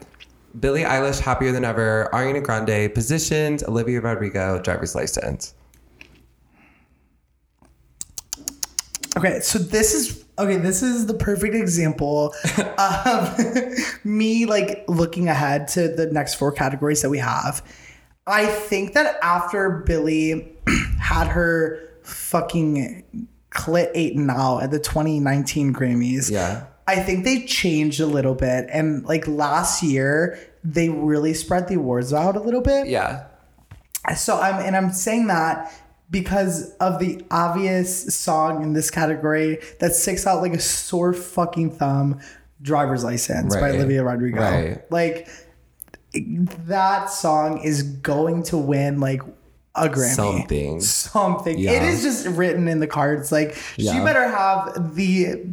Billie Eilish, happier than ever. Ariana Grande, positioned. Olivia Rodrigo, driver's license. Okay, so this is okay. This is the perfect example of me like looking ahead to the next four categories that we have. I think that after Billie had her fucking clit eight and out at the 2019 Grammys, Yeah. I think they changed a little bit. And like last year, they really spread the awards out a little bit. Yeah. So I'm and I'm saying that because of the obvious song in this category that sticks out like a sore fucking thumb, "Driver's License" by Right. Olivia Rodrigo. Right. Like that song is going to win like a Grammy. Something. Something. Yeah. It is just written in the cards. Like she better have the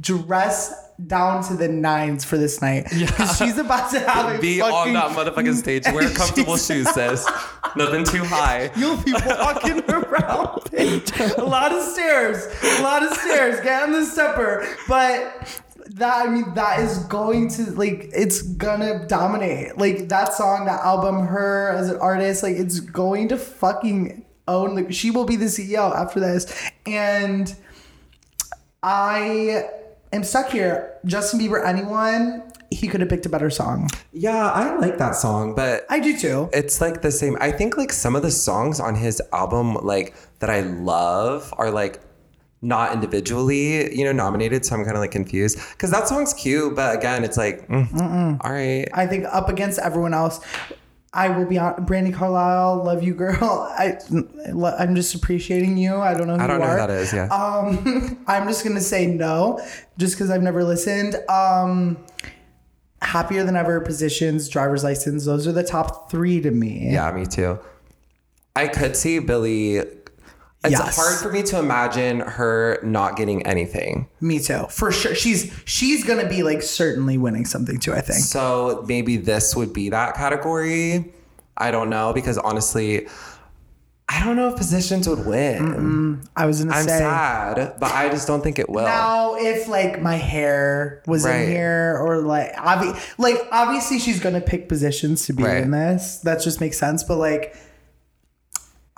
dress down to the nines for this night. Because she's about to have a Be fucking, on that motherfucking stage. Wear comfortable shoes, sis. Nothing too high. You'll be walking around. A lot of stairs. A lot of stairs. Get on the stepper. But that, I mean, that is going to, like, it's gonna dominate. Like, that song, that album, her as an artist, like, it's going to fucking own, like, she will be the CEO after this. And I am stuck here. Justin Bieber, anyone, he could have picked a better song. Yeah, I like that song, but I do too. it's like the same. I think like some of the songs on his album, like that I love, are like not individually, you know, nominated. So I'm kind of like confused because that song's cute, but again, it's like, mm, all right. I think up against everyone else, I will be on Brandi Carlile. Love you, girl. I I'm just appreciating you. I don't know who I don't you know are. who that is. Yeah. Um, I'm just gonna say no, just because I've never listened. Um, happier than ever positions, driver's license. Those are the top three to me. yeah, me too. I could see Billie. It's Yes. hard for me to imagine her not getting anything. Me too, for sure. She's she's gonna be like certainly winning something too. I think. So maybe this would be that category. I don't know because honestly, I don't know if positions would win. I was gonna I'm say. sad, but I just don't think it will. Now, if like my hair was Right. in here, or like obvi- like obviously she's gonna pick positions to be Right. in this. That just makes sense. But like,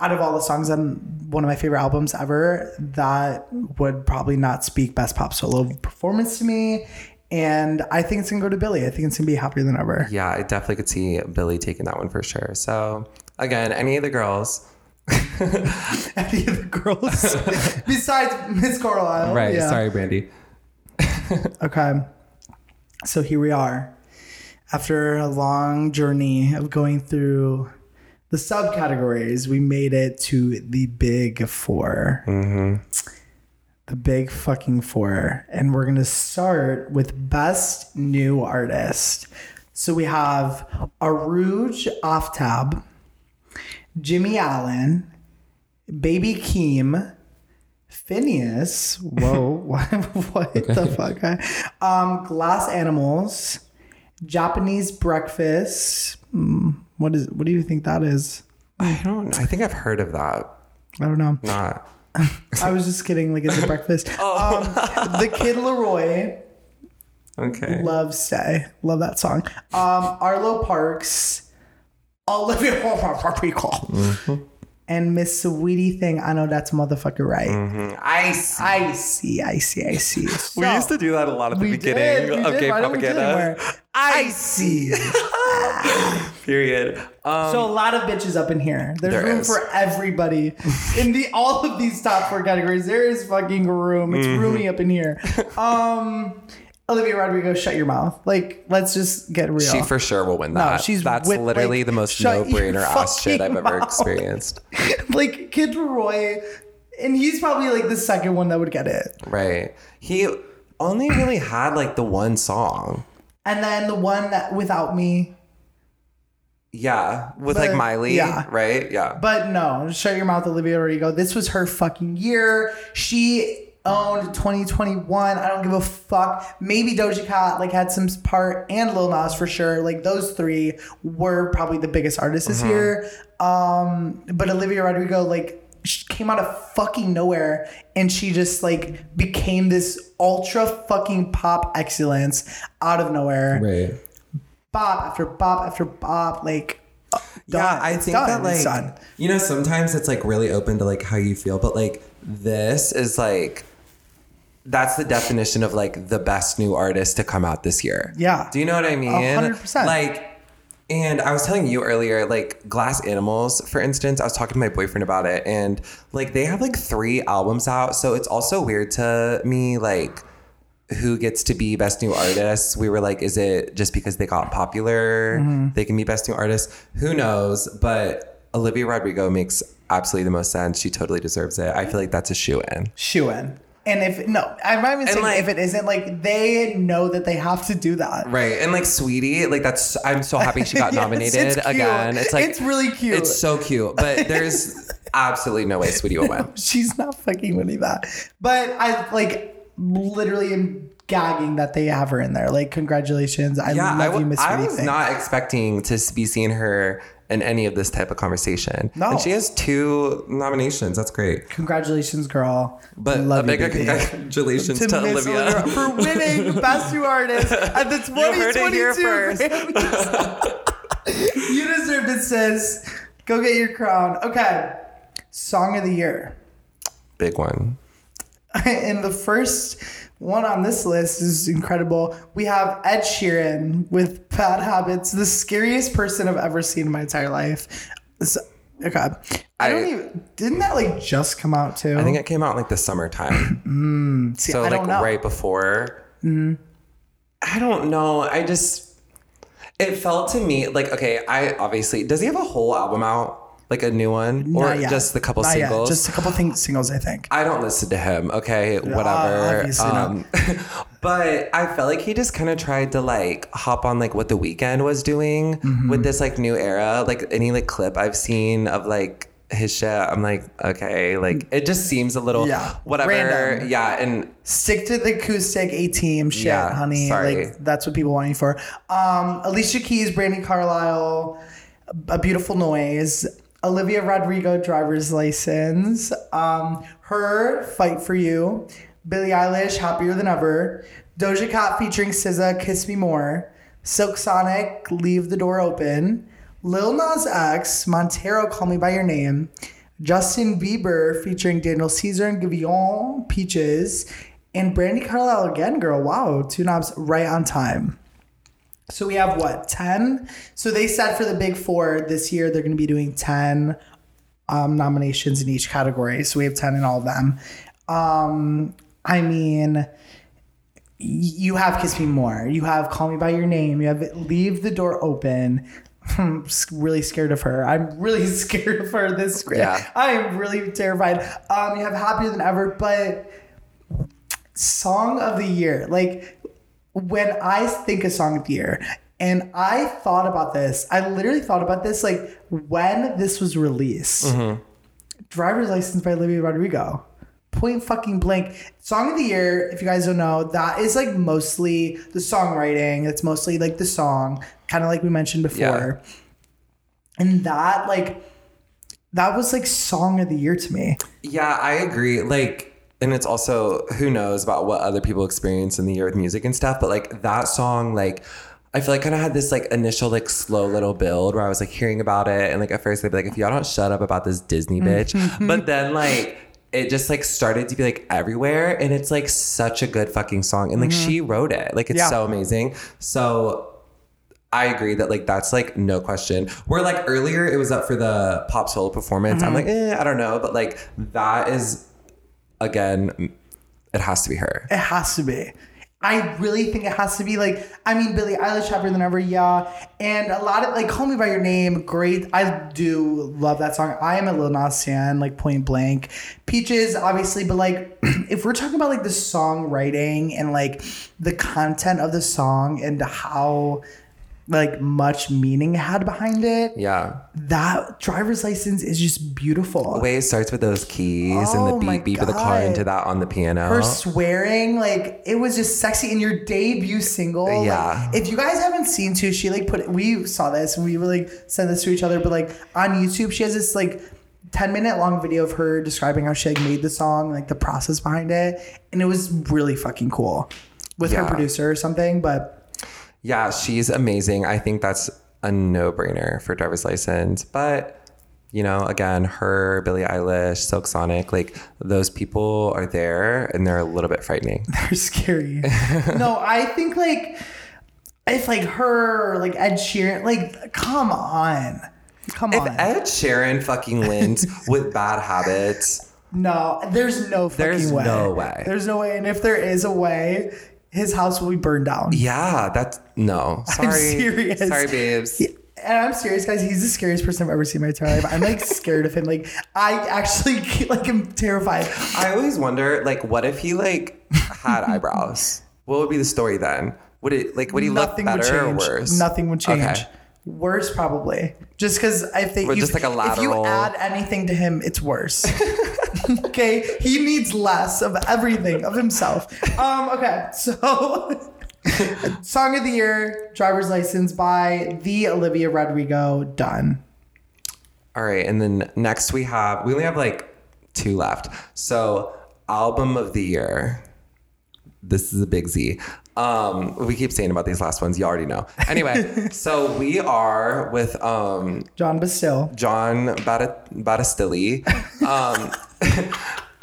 out of all the songs on one of my favorite albums ever, that would probably not speak best pop solo performance to me. And I think it's gonna go to Billie. I think it's gonna be happier than ever. Yeah, I definitely could see Billie taking that one for sure. So again, any of the girls, Any of the girls besides Miss Carlile. right? Yeah. Sorry, Brandi. Okay. So here we are. After a long journey of going through the subcategories, we made it to the big 4 The big fucking four. And we're going to start with Best New Artist. So we have Arooj Aftab, Jimmy Allen, Baby Keem, FINNEAS. Whoa, what, what the fuck? Um, Glass Animals, Japanese Breakfast. Mm, what is? What do you think that is? I don't. I think I've heard of that. I don't know. Not. I was just kidding. Like, it's a breakfast. Um, the Kid LAROI. Okay. Love Stay. Love that song. Um, Arlo Parks. Olivia Paprika. And Miss Saweetie Thing. I know that's motherfucker right. I see. I see, I see, I see. we used to do that a lot at the beginning did, of did. gay we do it propaganda. I see. Period. Um, So a lot of bitches up in here. There's There room is. for everybody. In the all of these top four categories, there is fucking room. It's Mm-hmm. roomy up in here. Um Olivia Rodrigo, shut your mouth. Like, let's just get real. she for sure will win that. No, she's That's with, literally like, the most shut no-brainer ass shit I've fucking ever experienced. like Kid Roy, and he's probably like the second one that would get it. Right. He only really had like the one song. And then the one that without me. Yeah, with But- like Miley, yeah. right? Yeah. But no, shut your mouth, Olivia Rodrigo. This was her fucking year. She owned 2021. I don't give a fuck. Maybe Doja Cat like had some part and Lil Nas for sure. Like those three were probably the biggest artists this year. Um, but Olivia Rodrigo like she came out of fucking nowhere and she just like became this ultra fucking pop excellence out of nowhere. right. Bop after bop after bop. Like Yeah. I think done. that like you know sometimes it's like really open to like how you feel, but like this is like that's the definition of like the best new artist to come out this year. Yeah. Do you know what I mean? hundred percent. Like and I was telling you earlier, like Glass Animals, for instance, I was talking to my boyfriend about it, and like they have like three albums out. So it's also weird to me, like, who gets to be best new artists. We were like, is it just because they got popular, Mm-hmm. they can be best new artists? Who knows? But Olivia Rodrigo makes absolutely the most sense. She totally deserves it. I feel like that's a shoe in. shoe in. And if no, I'm not even saying like- if it isn't like they know that they have to do that. Right. And like Saweetie, like that's I'm so happy she got Yes, nominated it's again. It's like It's really cute. It's so cute. But there's absolutely no way Saweetie will win. She's not fucking winning that. But I like literally am gagging that they have her in there. Like congratulations. I Yeah, love I, you, w- Miss I was Thing. not expecting to be seeing her in any of this type of conversation. No. And she has two nominations. That's great. Congratulations, girl. But Love a big congratulations to, to Olivia. For winning Best New Artist at the 2022 heard it here first. You deserved it, sis. Go get your crown. Okay. Song of the year. Big one. in the first one on this list is incredible. We have Ed Sheeran with Bad Habits, the scariest person I've ever seen in my entire life. So, okay. I, I- don't even, didn't that like just come out too? I think it came out in like the summertime. Mm, see, so I like don't know. right before. Mm-hmm. I don't know. I just it felt to me like okay. I obviously does he have a whole album out, like a new one, or Not yet. just the couple Not yet. singles? Just a couple things, singles, I think. I don't listen to him. Okay, whatever. obviously not. um, but I felt like he just kind of tried to like hop on like what the Weeknd was doing Mm-hmm. with this like new era. Like any like clip I've seen of like his shit, I'm like, okay, like it just seems a little Yeah, whatever. random. Yeah, and Stick to the acoustic A team shit, Yeah, honey. sorry. Like that's what people want you for. Um, Alicia Keys, Brandi Carlile, A Beautiful Noise, Olivia Rodrigo, Driver's License, um, H.E.R Fight for You, Billie Eilish, Happier Than Ever, Doja Cat featuring SZA, Kiss Me More, Silk Sonic, Leave the Door Open, Lil Nas X, Montero, Call Me by Your Name, Justin Bieber featuring Daniel Caesar and Giveon, Peaches, and Brandi Carlile again, girl. Wow, two knobs right on time. So we have what, 10? So they said for the big four this year, they're going to be doing 10 um, nominations in each category. So we have 10 in all of them. Um, I mean, you have Kiss Me More. You have Call Me By Your Name. You have Leave the Door Open. I'm really scared of her. I'm really scared of her this Yeah. I am really terrified. Um, you have Happier Than Ever, but song of the year. Like when I think of song of the year, and I thought about this, I literally thought about this like when this was released. Mm-hmm. Driver's License by Olivia Rodrigo. Point fucking blank. Song of the year, if you guys don't know, that is like mostly the songwriting. It's mostly like the song, kind of like we mentioned before. And that like that was like song of the year to me. yeah, I agree. Like, and it's also who knows about what other people experience in the year with music and stuff. But like that song, like. I feel like kind of had this like initial like slow little build where I was like hearing about it and like at first they'd be like if y'all don't shut up about this Disney mm-hmm. bitch but then like it just like started to be like everywhere and it's like such a good fucking song and like mm-hmm. she wrote it like it's Yeah. so amazing so I agree that like that's like no question. Where like earlier it was up for the pop solo performance. I'm mm-hmm. like, eh, I don't know, but like that is again, it has to be her. It has to be. I really think it has to be like, I mean, Billie Eilish happier than ever, yeah. And a lot of like Call Me By Your Name, great. I do love that song. I am a Lil Nas fan, like point blank. Peaches, obviously, but like if we're talking about like the songwriting and like the content of the song and how like much meaning had behind it, Yeah. that driver's license is just beautiful. The way it starts with those keys and Oh the my beat beat of the car into that on the piano. her swearing like it was just sexy in your debut single like, Yeah. if you guys haven't seen too she like put we saw this and we were like sent this to each other but like on youtube she has this like 10 minute long video of her describing how she like made the song like the process behind it and it was really fucking cool with her producer or something but Yeah, she's amazing. I think that's a no brainer for driver's license. But, you know, again, H.E.R, Billie Eilish, Silk Sonic, like those people are there and they're a little bit frightening. they're scary no i think like if like her like ed sheeran like come on come If on Ed Sheeran fucking wins with bad habits, No, there's no fucking There's way. no way. There's no way. And if there is a way, his house will be burned down. yeah, that's no. Sorry. I'm serious. Sorry, babes. And I'm serious, guys. He's the scariest person I've ever seen in my entire life. I'm like scared of him. Like I actually like am terrified. I always wonder, like, what if he like had eyebrows? What would be the story then? Would it like would he Nothing look better or worse? Nothing would change. Okay. Worse, probably. Just because I think you, just like a if you add anything to him, it's worse. okay, he needs less of everything of himself. Um. Okay, so. Song of the Year, Driver's License by the Olivia Rodrigo. Done. All right, and then next we have we only have like two left. So album of the year. This is a big Z. Um, we keep saying about these last ones. You already know. Anyway, so we are with um, John Bastille. John Bat- Battistilli, um,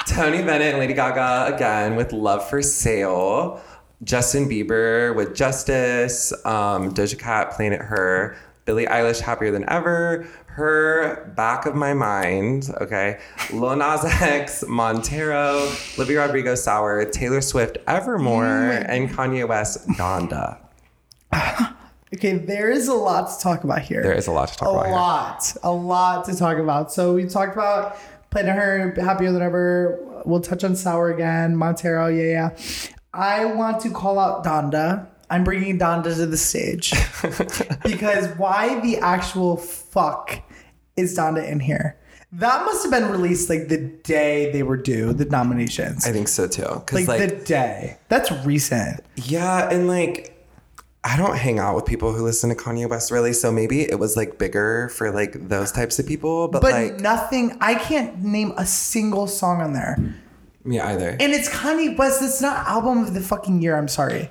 Tony Bennett and Lady Gaga again with Love for Sale, Justin Bieber with Justice, um, Doja Cat Planet Her, Billie Eilish Happier Than Ever, H.E.R Back of My Mind, okay, Lil Nas X, Montero, Olivia Rodrigo Sour, Taylor Swift Evermore, and Kanye West Donda. Okay, there is a lot to talk about here. There is a lot to talk a about A lot, a lot to talk about. So we talked about Planet Her, Happier Than Ever. We'll touch on Sour again, Montero, yeah, yeah. I want to call out Donda. I'm bringing Donda to the stage because why the actual fuck is Donda in here? That must have been released like the day they were due the nominations. I think so too. Like, like the day. That's recent. Yeah, and like I don't hang out with people who listen to Kanye West really, so maybe it was like bigger for like those types of people, but, But like nothing, I can't name a single song on there. me either. And it's Kanye West. It's not album of the fucking year. I'm sorry.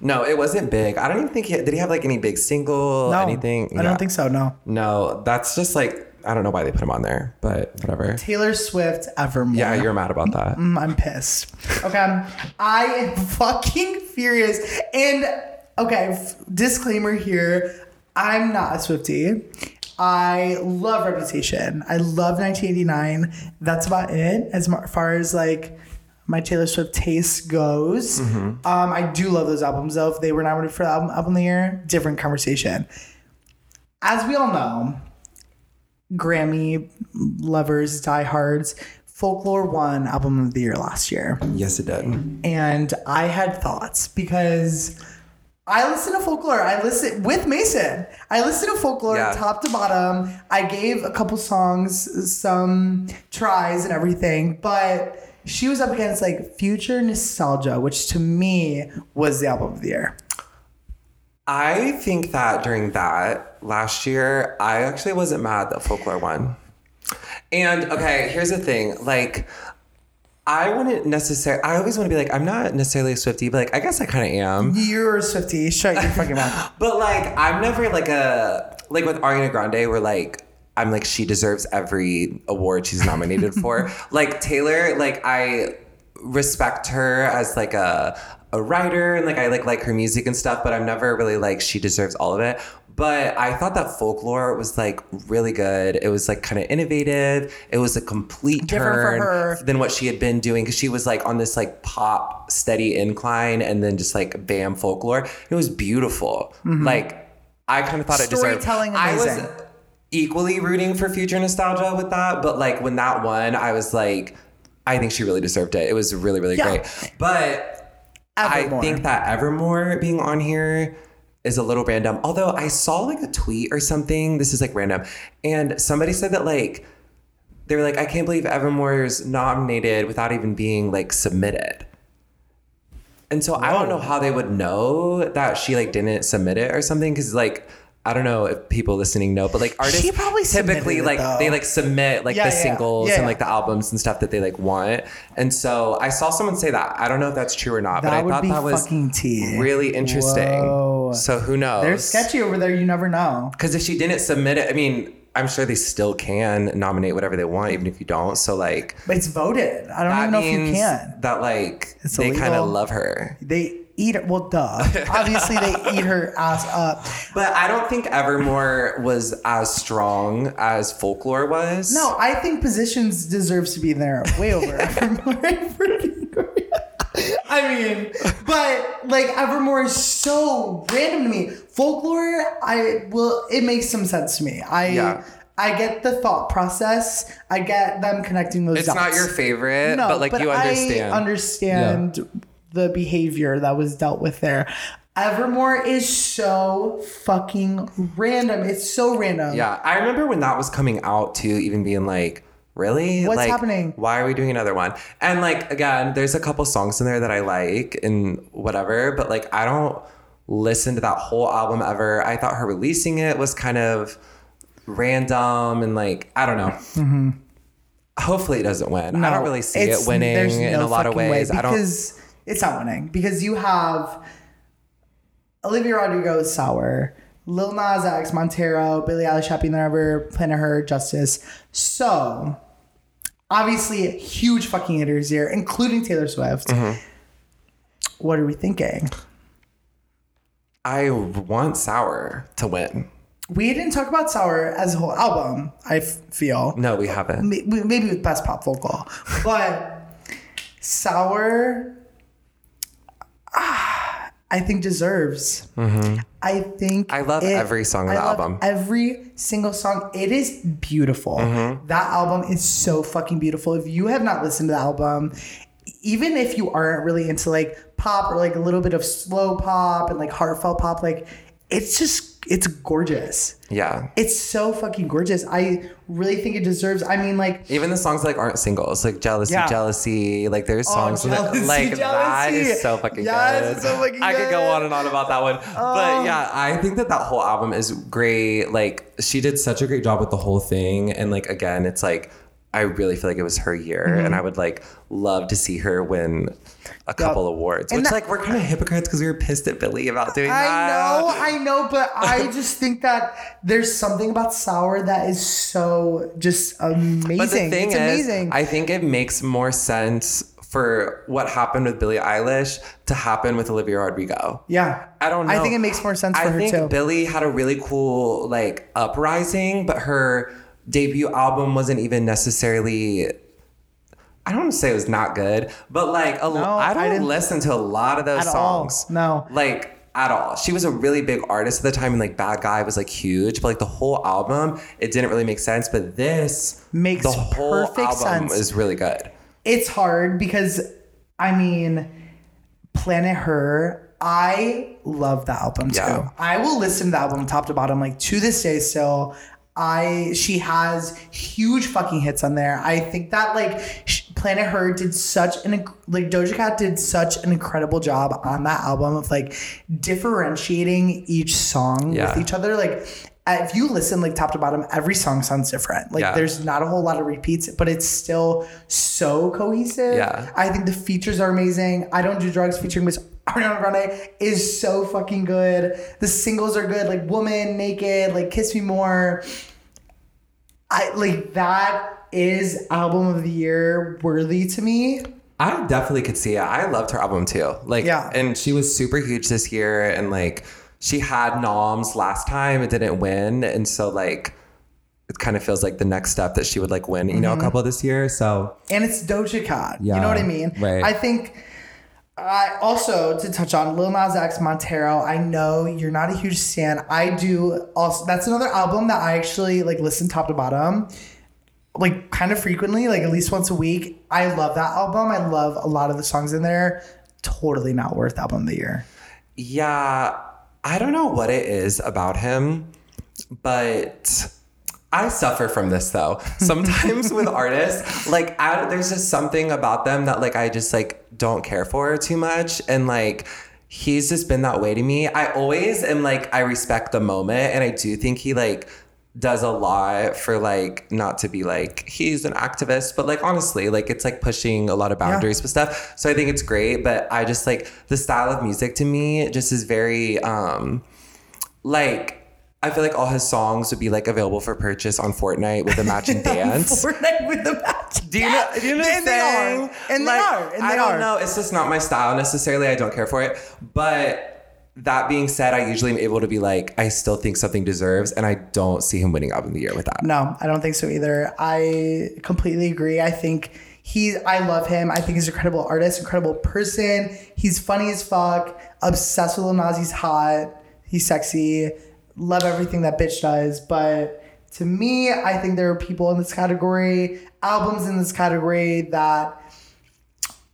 No, it wasn't big. I don't even think he did he have like any big single No, anything. I Yeah. don't think so. No. No, that's just like I don't know why they put him on there, but whatever. Taylor Swift, Evermore. Yeah, you're mad about that. Mm, I'm pissed. Okay, I am fucking furious. And okay, f- disclaimer here: I'm not a Swifty. I love Reputation. I love 1989. That's about it as far as like my Taylor Swift taste goes. Um, I do love those albums though. If they were nominated for the album, album of the year, different conversation. As we all know, Grammy lovers, diehards, Folklore won album of the year last year Yes, it did. and I had thoughts because I listen to folklore. I listen with Mason. I listen to folklore Yeah. top to bottom. I gave a couple songs some tries and everything, but she was up against like Future Nostalgia, which to me was the album of the year. I think that during that last year, I actually wasn't mad that Folklore won. And okay, here's the thing. Like, I wouldn't necessarily, I always want to be like, I'm not necessarily a Swifty, but like, I guess I kind of am. You're a Swifty. Shut your fucking mouth. But like, I'm never like a, like with Ariana Grande, We're like, I'm like, she deserves every award she's nominated for. like, Taylor, like, I respect her as like a, a writer and like I like like her music and stuff, but I'm never really like she deserves all of it. But I thought that folklore was like really good. It was like kind of innovative. It was a complete Different turn her. than what she had been doing because she was like on this like pop steady incline and then just like bam folklore. It was beautiful. Like I kind of thought it deserved. Mm-hmm. Storytelling I was amazing. Equally rooting for future nostalgia with that, but like when that won, I was like, I think she really deserved it. It was really really Yeah. great. But Evermore. I think that Evermore being on here is a little random. Although I saw like a tweet or something. This is like random, and somebody said that like they were like, I can't believe Evermore's nominated without even being like submitted. And so I don't know how they would know that she like didn't submit it or something because like I don't know if people listening know, but like artists She probably typically like though. they like submit like Yeah, the yeah, singles yeah, and like the albums and stuff that they like want. And so I saw someone say that. I don't know if that's true or not, but I thought that was tea. really interesting. Whoa. So who knows? They're sketchy over there. You never know. Because if she didn't submit it, I mean, I'm sure they still can nominate whatever they want, even if you don't. So like But it's voted. I don't even know if you can. that like It's they kind of love her. They eat her. Well, duh. Obviously, they eat her ass up. But I don't think Evermore was as strong as Folklore was. No, I think Positions deserves to be there way over Evermore. I mean, but like Evermore is so random to me. Folklore, I will. It makes some sense to me. I Yeah. I get the thought process. I get them connecting those. it's dots. not your favorite, No, but like you understand. I understand the behavior that was dealt with there. Evermore is so fucking random. It's so random. yeah, I remember when that was coming out too, even being like, really? What's like, happening? Why are we doing another one? And like, again, there's a couple songs in there that I like and whatever, but like, I don't listen to that whole album ever. I thought her releasing it was kind of random and like, I don't know. Hopefully it doesn't win. I don't really see Mm-hmm. it winning there's in a lot of ways. I don't. It's not winning because you have Olivia Rodrigo Sour, Lil Nas X, Montero, Billie Eilish, Happy Than Ever, Planet Her, Justice. So obviously huge fucking hitters here, including Taylor Swift. Mm-hmm. What are we thinking? I want Sour to win. We didn't talk about Sour as a whole album. I f- feel No, we haven't. Maybe with best pop vocal, but sour. I think deserves. I think Mm-hmm. I love it- every song on the album. Every single song. It is beautiful. Mm-hmm. That album is so fucking beautiful. If you have not listened to the album, even if you aren't really into like pop or like a little bit of slow pop and like heartfelt pop, like it's just it's gorgeous. Yeah. It's so fucking gorgeous. I really think it deserves. I mean, like Even the songs like aren't singles, like jealousy, Yeah. jealousy. Like there's songs in it- Jealousy, like that Jealousy. is so fucking Yes, good. it's so fucking I could go. Oh. on and on about that one, but yeah, I think that that whole album is great. Like she did such a great job with the whole thing, and like again, it's like I really feel like it was her year, Mm-hmm. and I would like love to see her win a couple awards. And Which that- like we're kind of hypocrites because we were pissed at Billie about doing I that. I know, I know, but I just think that there's something about sour that is so just amazing. But the thing it's is, amazing. I think it makes more sense for what happened with Billie Eilish to happen with Olivia Rodrigo. yeah, I don't know. I think it makes more sense for I her think too. Billie had a really cool like uprising, but her debut album wasn't even necessarily. I don't want to say it was not good, but like a, No, I I don't didn't- listen to a lot of those At all. songs. No. like at all. She was a really big artist at the time, and like Bad Guy was like huge, but like the whole album, it didn't really make sense. But this Makes the whole perfect album sense. is really good. it's hard because I mean, Planet Her, I love the album too. Yeah. I will listen to the album top to bottom, like to this day still. I she has huge fucking hits on there. I think that like sh- Planet Her did such an like Doja Cat did such an incredible job on that album of like differentiating each song Yeah. with each other. Like uh, if you listen like top to bottom, every song sounds different. Like Yeah. there's not a whole lot of repeats, but it's still so cohesive. Yeah. I think the features are amazing. I don't do drugs featuring Miss Ariana Grande is so fucking good. The singles are good, like Woman, Naked, like Kiss Me More. I like that is album of the year worthy to me. I definitely could see it. I loved her album too. Like, Yeah. and she was super huge this year, and like, she had noms last time, it didn't win, and so like it kind of feels like the next step that she would like win, you know, Mm-hmm. a couple this year. So and it's Doja Cat. Yeah, You know what I mean? right. I think. I also to touch on Lil Nas X Montero. I know you're not a huge fan. I do also. That's another album that I actually like listen top to bottom, like kind of frequently, like at least once a week. I love that album. I love a lot of the songs in there. Totally not worth album of the year. yeah, I don't know what it is about him, but I suffer from this though. Sometimes with artists, like I, there's just something about them that like I just like don't care for too much, and like he's just been that way to me. I always am like I respect the moment, and I do think he like does a lot for like not to be like he's an activist but like honestly like it's like pushing a lot of boundaries with stuff so i think it's great but i just like the style of music to me just is very um like I feel like all his songs would be like available for purchase on Fortnite with a matching dance. Fortnite with the match. Do you know? Do you know And they are. And they are. And I don't are. know. It's just not my style necessarily. I don't care for it. But that being said, I usually am able to be like, I still think something deserves, and I don't see him winning album of the year with that. No, I don't think so either. I completely agree. I think he, I love him. I think he's an incredible artist, incredible person. He's funny as fuck. Obsessed with Lil Nas. He's hot. He's sexy. Love everything that bitch does. But to me, I think there are people in this category, albums in this category that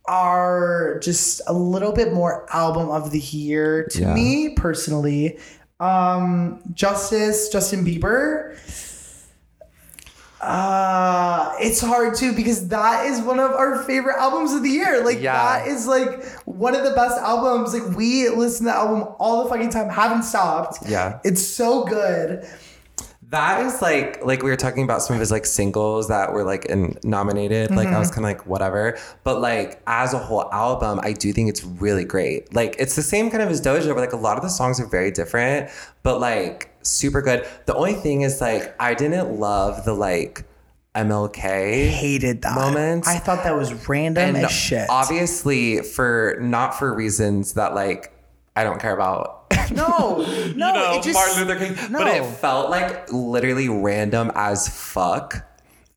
are just a little bit more album of the year to Yeah. me personally. Um, Justice, Justin Bieber. Uh, it's hard too because that is one of our favorite albums of the year. Like Yeah. that is like one of the best albums. Like we listen to the album all the fucking time, haven't stopped. Yeah. It's so good. That is like like we were talking about some of his like singles that were like in, nominated. Like I was Mm-hmm. kind of like whatever, but like as a whole album, I do think it's really great. Like it's the same kind of as Doja, where like a lot of the songs are very different, but like super good. The only thing is like I didn't love the like MLK Hated that moment. I thought that was random and as shit. obviously for not for reasons that like I don't care about. No, no, you know, it just, Martin Luther King. No. But it felt like literally random as fuck.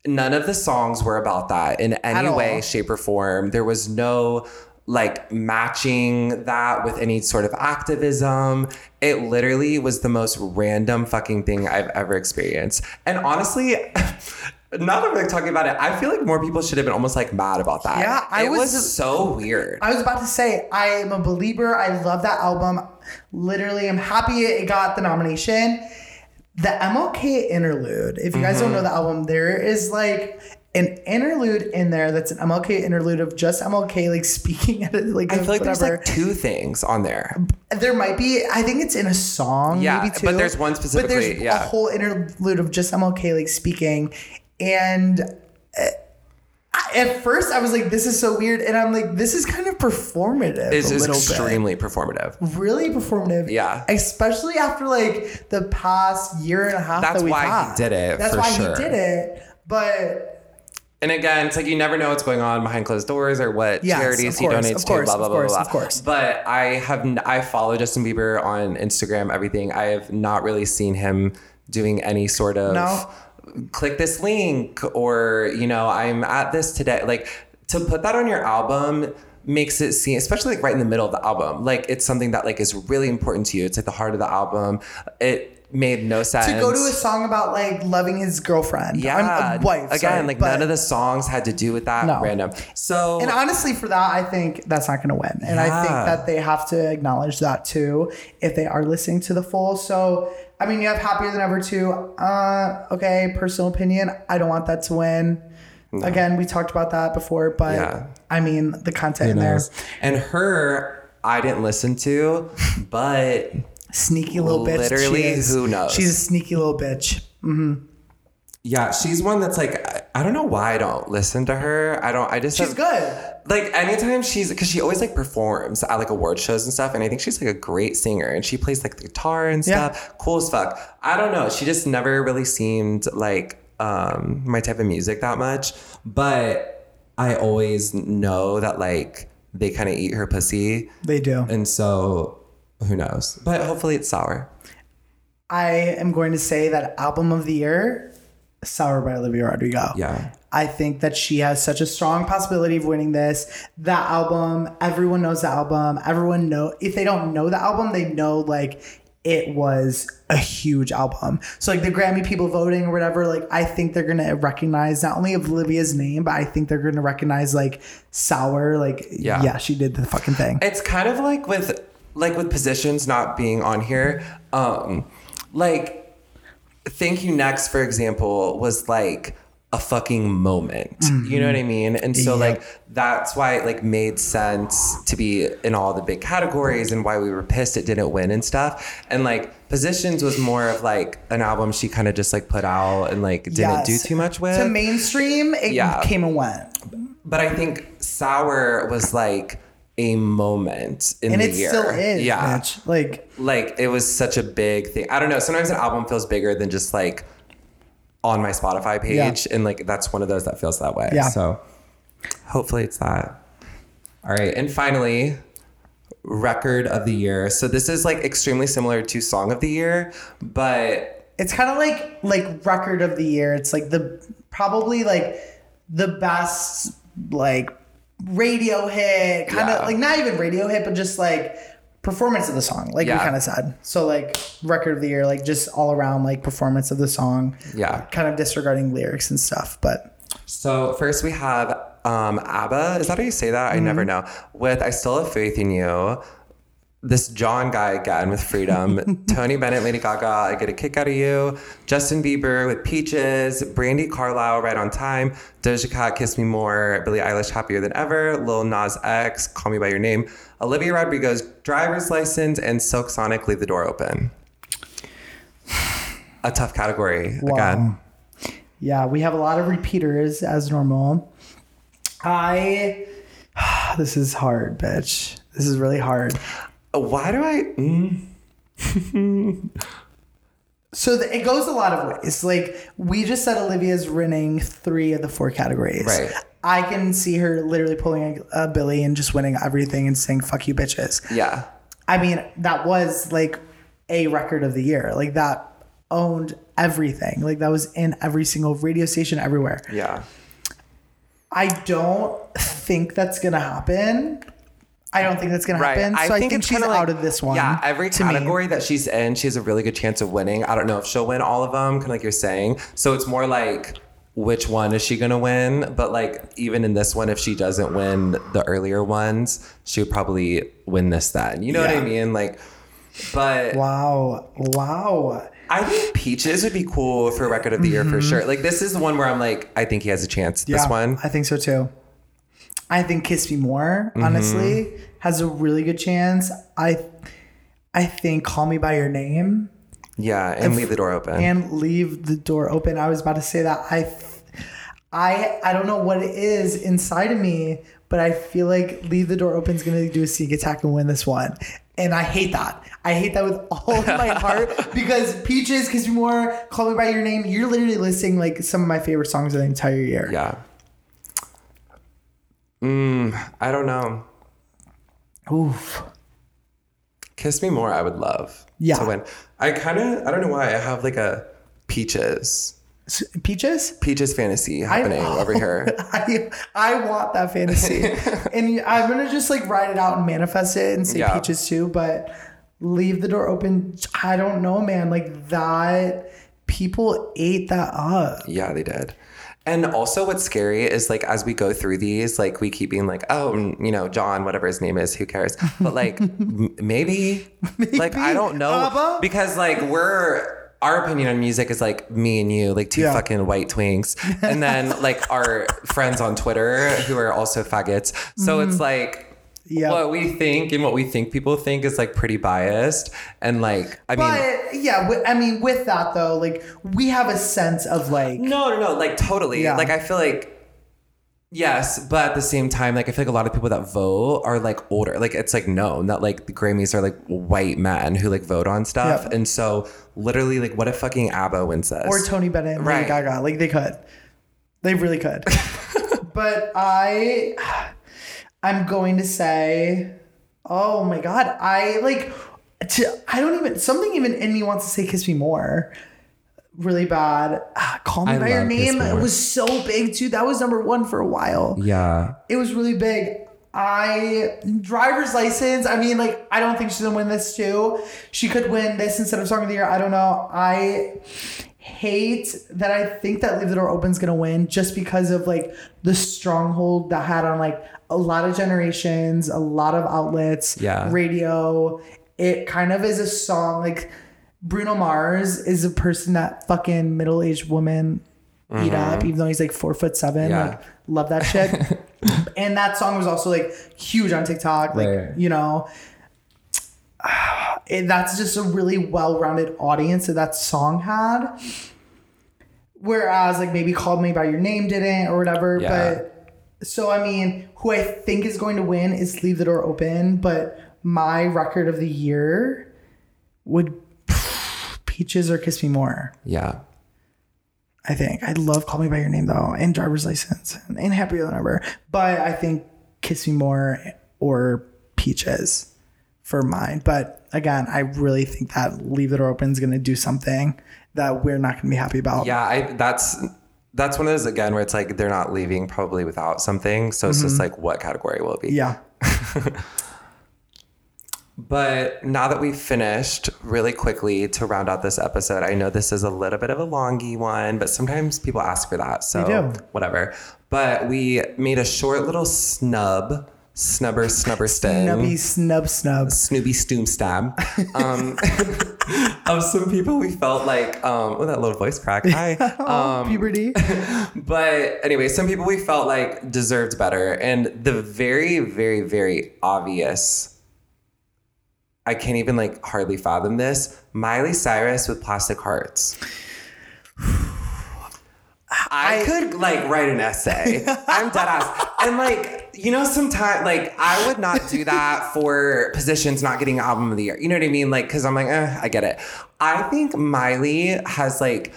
None of the songs were about that in any way, shape, or form. There was no like matching that with any sort of activism. It literally was the most random fucking thing I've ever experienced. And honestly, now that we're like talking about it, I feel like more people should have been almost like mad about that. Yeah, I it was, was- so weird. I was about to say, I am a believer. I love that album. Literally, I'm happy it got the nomination. The MLK interlude, if you guys Mm-hmm. don't know the album, there is like an interlude in there that's an MLK interlude of just MLK like speaking at it, like I feel like there's like two things on there. there might be, I think it's in a song, Yeah, maybe too. but there's one specific. But there's yeah. a whole interlude of just MLK like speaking, and uh, at first I was like, this is so weird, and I'm like, this is kind of performative. It's a just little bit. extremely performative. really performative. Yeah. Especially after like the past year and a half That's that why he did it, That's why sure. he did it. But And again, it's like you never know what's going on behind closed doors or what Yes, charities of he donates course, to, blah blah blah course, blah. of course. But I have n- I follow Justin Bieber on Instagram, everything. I have not really seen him doing any sort of No. Click this link or you know I'm at this today. Like to put that on your album makes it seem especially like right in the middle of the album like it's something that like is really important to you it's like the heart of the album it made no sense to go to a song about like loving his girlfriend, yeah I'm, a wife. again sorry, like none of the songs had to do with that No. random so And honestly, for that, I think that's not going to win. And I think that they have to acknowledge that too if they are listening to the full. So, I mean, you have Happier Than Ever too. Uh, okay, personal opinion. I don't want that to win. Again, we talked about that before, but Yeah. I mean, the content in there. And her, I didn't listen to, but Sneaky little bitch. Literally, who knows? She's a sneaky little bitch. yeah, she's one that's like, I, don't know why I don't listen to her. I don't, I just, She's have- good. like anytime she's, cause she always like performs at like award shows and stuff. And I think she's like a great singer and she plays like the guitar and stuff. Yeah. stuff. Cool as fuck. I don't know. She just never really seemed like um, my type of music that much. But I always know that like they kind of eat her pussy. They do. And so who knows? But hopefully it's sour. I am going to say that album of the year, Sour by Olivia Rodrigo. Yeah. I think that she has such a strong possibility of winning this. That album, everyone knows the album. Everyone know if they don't know the album, they know like it was a huge album. So like the Grammy people voting or whatever, like I think they're gonna recognize not only Olivia's name, but I think they're gonna recognize like Sour. Like Yeah. yeah, she did the fucking thing. It's kind of like with like with positions not being on here. Um like Thank You Next, for example, was like a fucking moment. You know what I mean? And so like that's why it like made sense to be in all the big categories and why we were pissed it didn't win and stuff. And like Positions was more of like an album she kind of just like put out and like didn't Yes. do too much with. to mainstream, it Yeah. came and went. But I think Sour was like a moment in And the it year. still is, Yeah. bitch. Like Like it was such a big thing. I don't know. Sometimes an album feels bigger than just like on my Spotify page. And like that's one of those that feels that way. Yeah. So hopefully it's that. All right. And finally, record of the year. So this is like extremely similar to song of the year, but it's kind of like like record of the year. It's like the probably like the best like radio hit, kind of Yeah. like not even radio hit, but just like performance of the song, like we kind of said. So like record of the year, like just all around like performance of the song. Yeah. kind of disregarding lyrics and stuff, but So first we have um ABBA. Is that how you say that? I never Mm-hmm. know. With I Still Have Faith in You. This John guy again with Freedom. Tony Bennett, Lady Gaga, I Get a Kick Out of You. Justin Bieber with Peaches. Brandi Carlile, Right on Time. Doja Cat, Kiss Me More. Billie Eilish, Happier Than Ever. Lil Nas X, Call Me By Your Name. Olivia Rodrigo's Driver's License. And Silk Sonic, Leave the Door Open. A tough category again. yeah, we have a lot of repeaters as normal. I this is hard, bitch. This is really hard. Why do I... mm. So the, it goes a lot of ways. Like we just said, Olivia's winning three of the four categories. Right. I can see her literally pulling a, a Billie and just winning everything and saying "fuck you, bitches." Yeah. I mean, that was like a record of the year. Like that owned everything. Like that was in every single radio station everywhere. Yeah. I don't think that's gonna happen. I don't think that's gonna happen. so I think, she's like- out of this one. Yeah, every to me. category that she's in, she has a really good chance of winning. I don't know if she'll win all of them, kind of like you're saying. So it's more like which one is she gonna win? But like even in this one, if she doesn't win the earlier ones, she would probably win this then. You know what I mean? Like, but Wow. Wow. I think Peaches would be cool for record of the year for mm-hmm. sure. Like this is the one where I'm like, I think he has a chance. This one. I think so too. I think Kiss Me More, Mm-hmm. honestly, has a really good chance. I I think Call Me by Your Name Yeah, and leave the door open. and Leave the Door Open. I was about to say that. I I I don't know what it is inside of me, but I feel like Leave the Door Open is gonna do a sneak attack and win this one. And I hate that. I hate that with all of my heart because Peaches, Kiss Me More, Call Me by Your Name, you're literally listing like some of my favorite songs of the entire year. yeah. Mm, I don't know. Oof. Kiss Me More, I would love Yeah. to win. I kind of, I don't know why, I have like a Peaches, Peaches? Peaches fantasy happening over here. I I want that fantasy, and I'm gonna just like write it out and manifest it and say Yeah. peaches too. But leave the door open. I don't know, man. Like that, people ate that up. Yeah, they did. And also, what's scary is like as we go through these, like we keep being like, oh, you know, John, whatever his name is, who cares? But like, m- maybe, like I don't know, ABBA? because like we're our opinion on music is like me and you, like two Yeah. fucking white twinks, and then like our friends on Twitter who are also faggots. So it's mm-hmm. like. Yeah. What we think and what we think people think is like pretty biased. And like, I mean, yeah, wi- I mean, with that though, like we have a sense of like No, no, no. Like totally. Yeah. Like I feel like yes, but at the same time, like I feel like a lot of people that vote are like older. Like it's like known that like the Grammys are like white men who like vote on stuff. Yeah. And so literally, like, what if fucking ABBA wins this? or Tony Bennett and Lady Right. Gaga. Like they could. They really could. but I I'm going to say, oh my god, I like to, I don't even something even in me wants to say "Kiss Me More." Really bad. Ah, Call me I by your name. It was so big too. That was number one for a while. Yeah. It was really big. I driver's license. I mean, like, I don't think she's gonna win this too. She could win this instead of song of the year. I don't know. I hate that I think that Leave the Door Open is gonna win just because of like the stronghold that had on like a lot of generations, a lot of outlets, Yeah. radio. It kind of is a song like Bruno Mars is a person that fucking middle aged woman eat up, even though he's like four foot seven. Mm-hmm. Yeah. Like, love that shit. and that song was also like huge on TikTok. Like, Right. you know, and that's just a really well rounded audience that that song had. Whereas, like, maybe Called Me By Your Name didn't or whatever. Yeah. But so, I mean, who I think is going to win is Leave the Door Open. But my record of the year would Peaches or Kiss Me More. Yeah. I think. I love Call Me By Your Name though, and Driver's License, and, and Happier Than Ever. But I think Kiss Me More or Peaches for mine. But again, I really think that Leave the Door Open is going to do something that we're not going to be happy about. Yeah, I that's that's one of those again where it's like they're not leaving probably without something. So it's just mm-hmm. like what category will it be? Yeah. But now that we've finished, really quickly to round out this episode, I know this is a little bit of a longy one, but sometimes people ask for that. So whatever. But we made a short little snub, snubber, snubber stem. Nubby snub snub. Snoopy Stoom Stab um, of some people we felt like, um, oh, that little voice crack. Hi. Oh, puberty. But anyway, some people we felt like deserved better. And the very, very, very obvious, I can't even like hardly fathom this Miley Cyrus with Plastic Hearts. I, could like write an essay. I'm dead ass. And like, you know, sometimes like I would not do that for positions not getting album of the year. You know what I mean? Like, cause I'm like, eh, I get it. I think Miley has like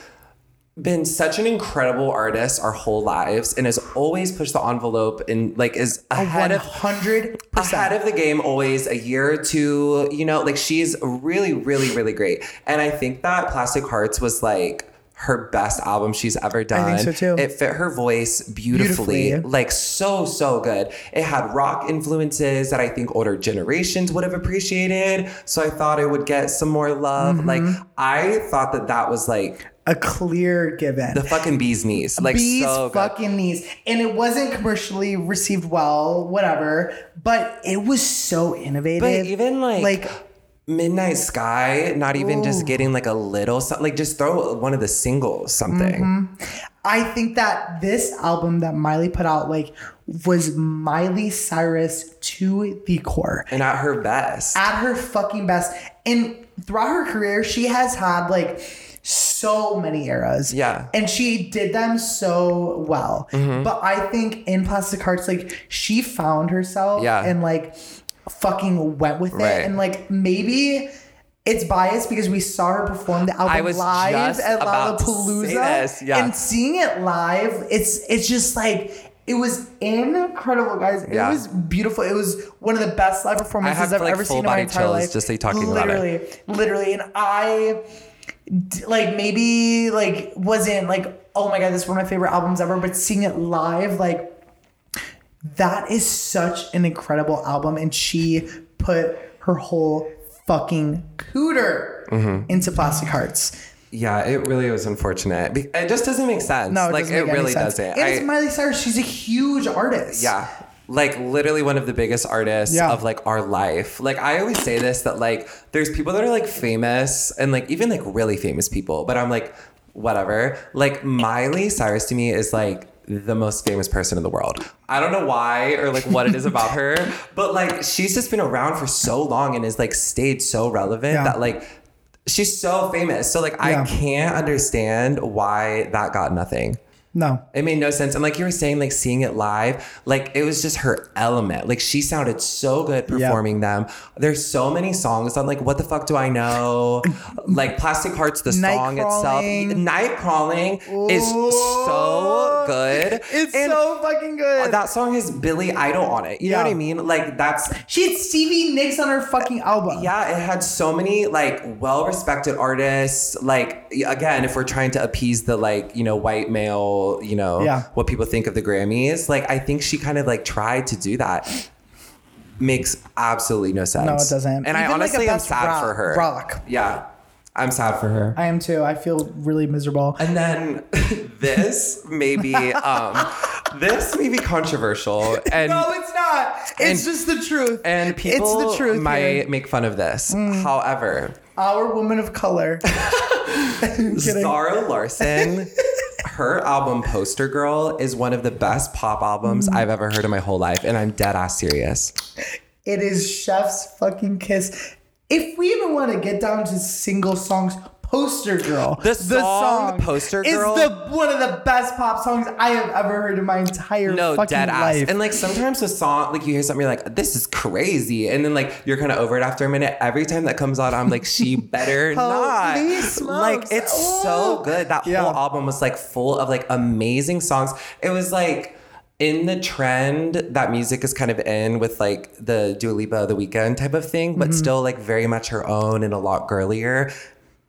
been such an incredible artist our whole lives and has always pushed the envelope and like is ahead of 100%. ahead of the game always a year or two you know like she's really really really great and i think that plastic hearts was like her best album she's ever done. I think so, too. It fit her voice beautifully, Beautifully. like so so good. It had rock influences that I think older generations would have appreciated. So I thought it would get some more love. Mm-hmm. Like I thought that that was like A clear given. the fucking bee's knees. Like bees so good. fucking knees. And it wasn't commercially received well, whatever, but it was so innovative. But even like, like Midnight Sky, not even just getting like a little, so- like just throw one of the singles, something. Mm-hmm. I think that this album that Miley put out like was Miley Cyrus to the core. And at her best. At her fucking best. And throughout her career, she has had like so many eras. Yeah. And she did them so well. Mm-hmm. But I think in Plastic Hearts, like she found herself Yeah. and like fucking went with Right. it. And like maybe it's biased because we saw her perform the album I was live at Lollapalooza. yeah. And seeing it live, it's it's just like it was incredible, guys. It Yeah. was beautiful. It was one of the best live performances have, I've like, ever seen in my entire life. just, like, talking about it. literally, literally, and I like maybe like wasn't like oh my god, this is one of my favorite albums ever. But seeing it live, like that is such an incredible album, and she put her whole fucking cooter Mm-hmm. into Plastic Hearts. Yeah, it really was unfortunate. It just doesn't make sense. No, it like doesn't it really doesn't. It's Miley Cyrus. She's a huge artist. Yeah. Like literally one of the biggest artists Yeah. of like our life. Like I always say this that like there's people that are like famous and like even like really famous people, but I'm like whatever. Like Miley Cyrus to me is like the most famous person in the world. I don't know why or like what it is about her, but like she's just been around for so long and is like stayed so relevant Yeah. that like she's so famous. So like Yeah. I can't understand why that got nothing. No. It made no sense. And like you were saying, like seeing it live, like it was just her element. Like she sounded so good performing them. There's so many songs. I'm like, what the fuck do I know? Like Plastic Hearts, the Night song Crawling. itself. Night Crawling is so good. It's And so fucking good. that song has Billy Idol on it. You know what I mean? Like that's she had Stevie Nicks on her fucking album. yeah, it had so many like well-respected artists. Like again, if we're trying to appease the like you know white male, you know Yeah. what people think of the Grammys, like I think she kind of like tried to do that. Makes absolutely no sense. No, it doesn't. And I Even, like, honestly am sad rock- for her. rock. Yeah, I'm sad for her. I am too. I feel really miserable. And then this may be um, this may be controversial, and no, it's not. It's and- just the truth. and people it's the truth. might here. make fun of this. Mm. However, Our woman of color. Zara Larsson, her album Poster Girl is one of the best pop albums Mm. I've ever heard in my whole life, and I'm dead ass serious. It is Chef's fucking kiss. If we even want to get down to single songs, Poster Girl. The song Poster Girl- is the one of the best pop songs I have ever heard in my entire No, fucking dead ass. life. And like sometimes the song, like you hear something, you're like, this is crazy. And then like you're kind of over it after a minute. Every time that comes out, I'm like, she better not. Holy Like it's Oh. so good. That Yeah. whole album was like full of like amazing songs. It was like, in the trend that music is kind of in with like the Dua Lipa, The Weeknd type of thing, Mm-hmm. but still like very much her own and a lot girlier.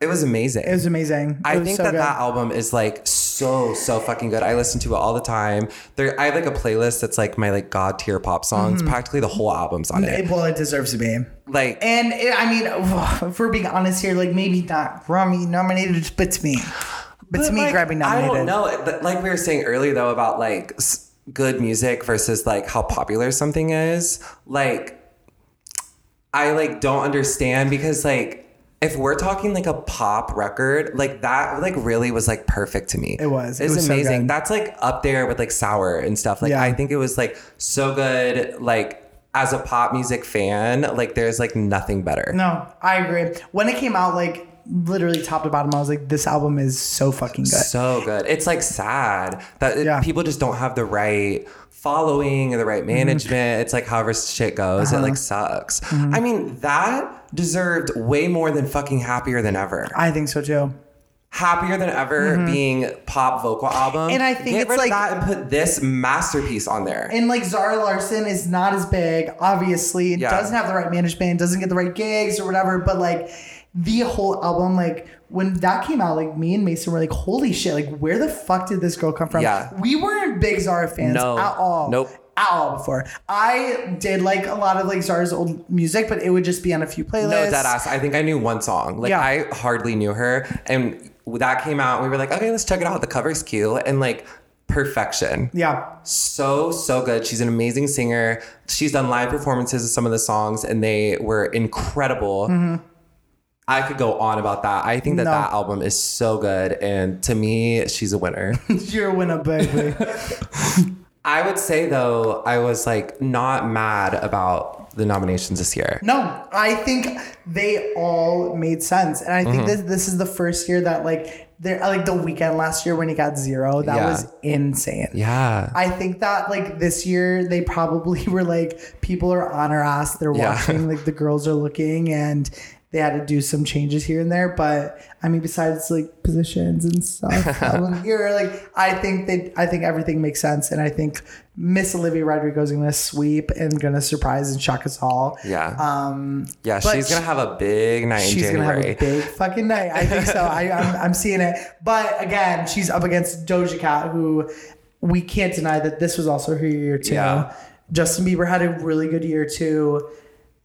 It was amazing. it was amazing. It I was think so that good. that album is like so so fucking good. I listen to it all the time. There, I have like a playlist that's like my like god tier pop songs. Mm-hmm. Practically the whole album's on it. Well, it deserves to be. Like And it, I mean, if we're being honest here, like maybe not Grammy nominated, but to me, but, to but, me, like, Grammy nominated. I don't know. But, Like we were saying earlier though about like good music versus like how popular something is. Like I like don't understand because like if we're talking like a pop record, like that like really was like perfect to me. It was. It It's was so amazing. good. That's like up there with like sour and stuff. Like Yeah. I think it was like so good. Like as a pop music fan, like there's like nothing better. No, I agree. When it came out, like literally top to bottom, I was like, this album is so fucking good. So good. It's like sad that it- Yeah. people just don't have the right following or the right mm-hmm. management. It's like however shit goes, it like uh-huh. sucks. Mm-hmm. I mean, that deserved way more than fucking happier than ever. I think so too. Happier than ever mm-hmm. being pop vocal album. And I think Get it's rid of like- that and put this masterpiece on there. And like Zara Larsson is not as big, obviously. It Yeah. doesn't have the right management, doesn't get the right gigs or whatever. But like the whole album, like when that came out, like me and Mason were like, holy shit, like where the fuck did this girl come from? Yeah. We weren't big Zara fans No. at all. Nope. At all before. I did like a lot of like Zara's old music, but it would just be on a few playlists. No, dead ass. I think I knew one song. Like Yeah. I hardly knew her, and that came out. We were like, okay, let's check it out. The cover's cute, and like perfection. Yeah. So so good. She's an amazing singer. She's done live performances of some of the songs, and they were incredible. Mm-hmm. I could go on about that. I think that No. that album is so good, and to me, she's a winner. You're a winner, baby. I would say though, I was like not mad about the nominations this year. No, I think they all made sense, and I Mm-hmm. think this this is the first year that like there like the Weeknd last year when he got zero that Yeah. was insane. Yeah. I think that like this year they probably were like people are on our ass. They're Yeah. watching like the girls are looking and they had to do some changes here and there. But I mean, besides like positions and stuff, you're like I think they I think everything makes sense, and I think Miss Olivia Rodrigo is going to sweep and going to surprise and shock us all. yeah. Um, yeah. She's gonna have a big night she's gonna have a big fucking night. I think so. I, I'm, I'm seeing it. But again, she's up against Doja Cat, who we can't deny that this was also her year too. Yeah. Justin Bieber had a really good year too.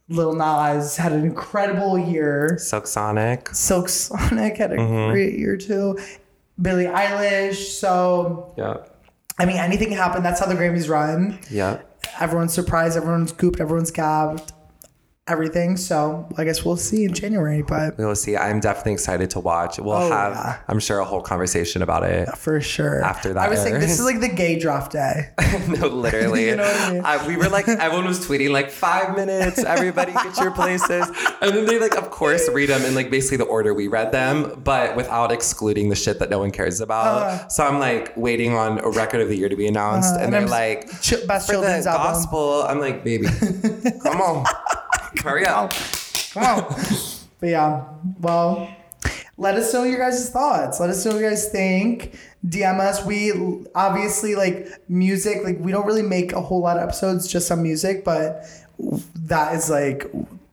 Lil Nas had an incredible year. Silk Sonic. Silk Sonic had a Mm-hmm. great year too. Billie Eilish. So Yeah. I mean, anything can happen. That's how the Grammys run. Yeah. Everyone's surprised. Everyone's gooped. Everyone's gabbed. Everything. So I guess we'll see in January, but We will see. I'm definitely excited to watch. We'll Oh, have, yeah. I'm sure, a whole conversation about it. for sure. After that I was thinking this is like the gay draft day. no, literally. You know what I mean? We were like, everyone was tweeting like five minutes. Everybody get your places, and then they like, of course, read them in like basically the order we read them, but without excluding the shit that no one cares about. Uh. so I'm like waiting on a record of the year to be announced, and, and they're I'm- like, Ch- best for the children's album. gospel. I'm like, baby, come on, hurry up. Come on. but yeah, well, let us know your guys' thoughts. Let us know what you guys think. DM us. We obviously like music. Like we don't really make a whole lot of episodes just on music, but that is like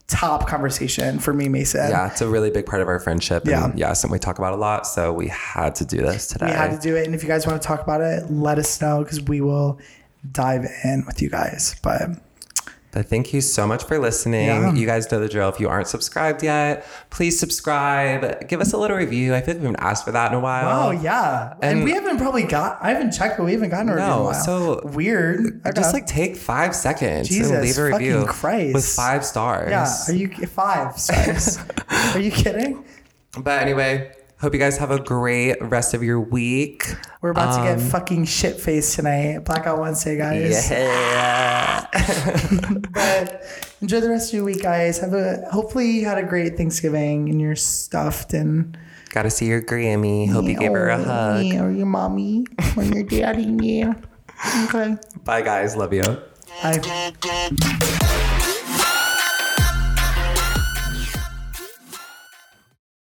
top conversation for me, Mason. Yeah, it's a really big part of our friendship. And Yeah. yeah, something we talk about a lot. So we had to do this today. We had to do it, and if you guys want to talk about it, let us know because we will dive in with you guys. But But thank you so much for listening. Yeah. You guys know the drill. If you aren't subscribed yet, please subscribe. Give us a little review. I feel like we haven't asked for that in a while. oh yeah, and, And- we haven't probably got. I haven't checked, but we haven't gotten a review in a No, while. so- weird. Just like take five seconds Jesus and leave a review Christ. with five stars. Yeah, are you five stars? are you kidding? But anyway, hope you guys have a great rest of your week. We're about to get Um, fucking shit faced tonight. Blackout Wednesday, guys. Yeah. But enjoy the rest of your week, guys. Have a hopefully you had a great Thanksgiving and you're stuffed and Gotta see your Grammy. Hope you give her a hug. Or your mommy or your daddy. Yeah. Okay. Bye, guys. Love you. Bye.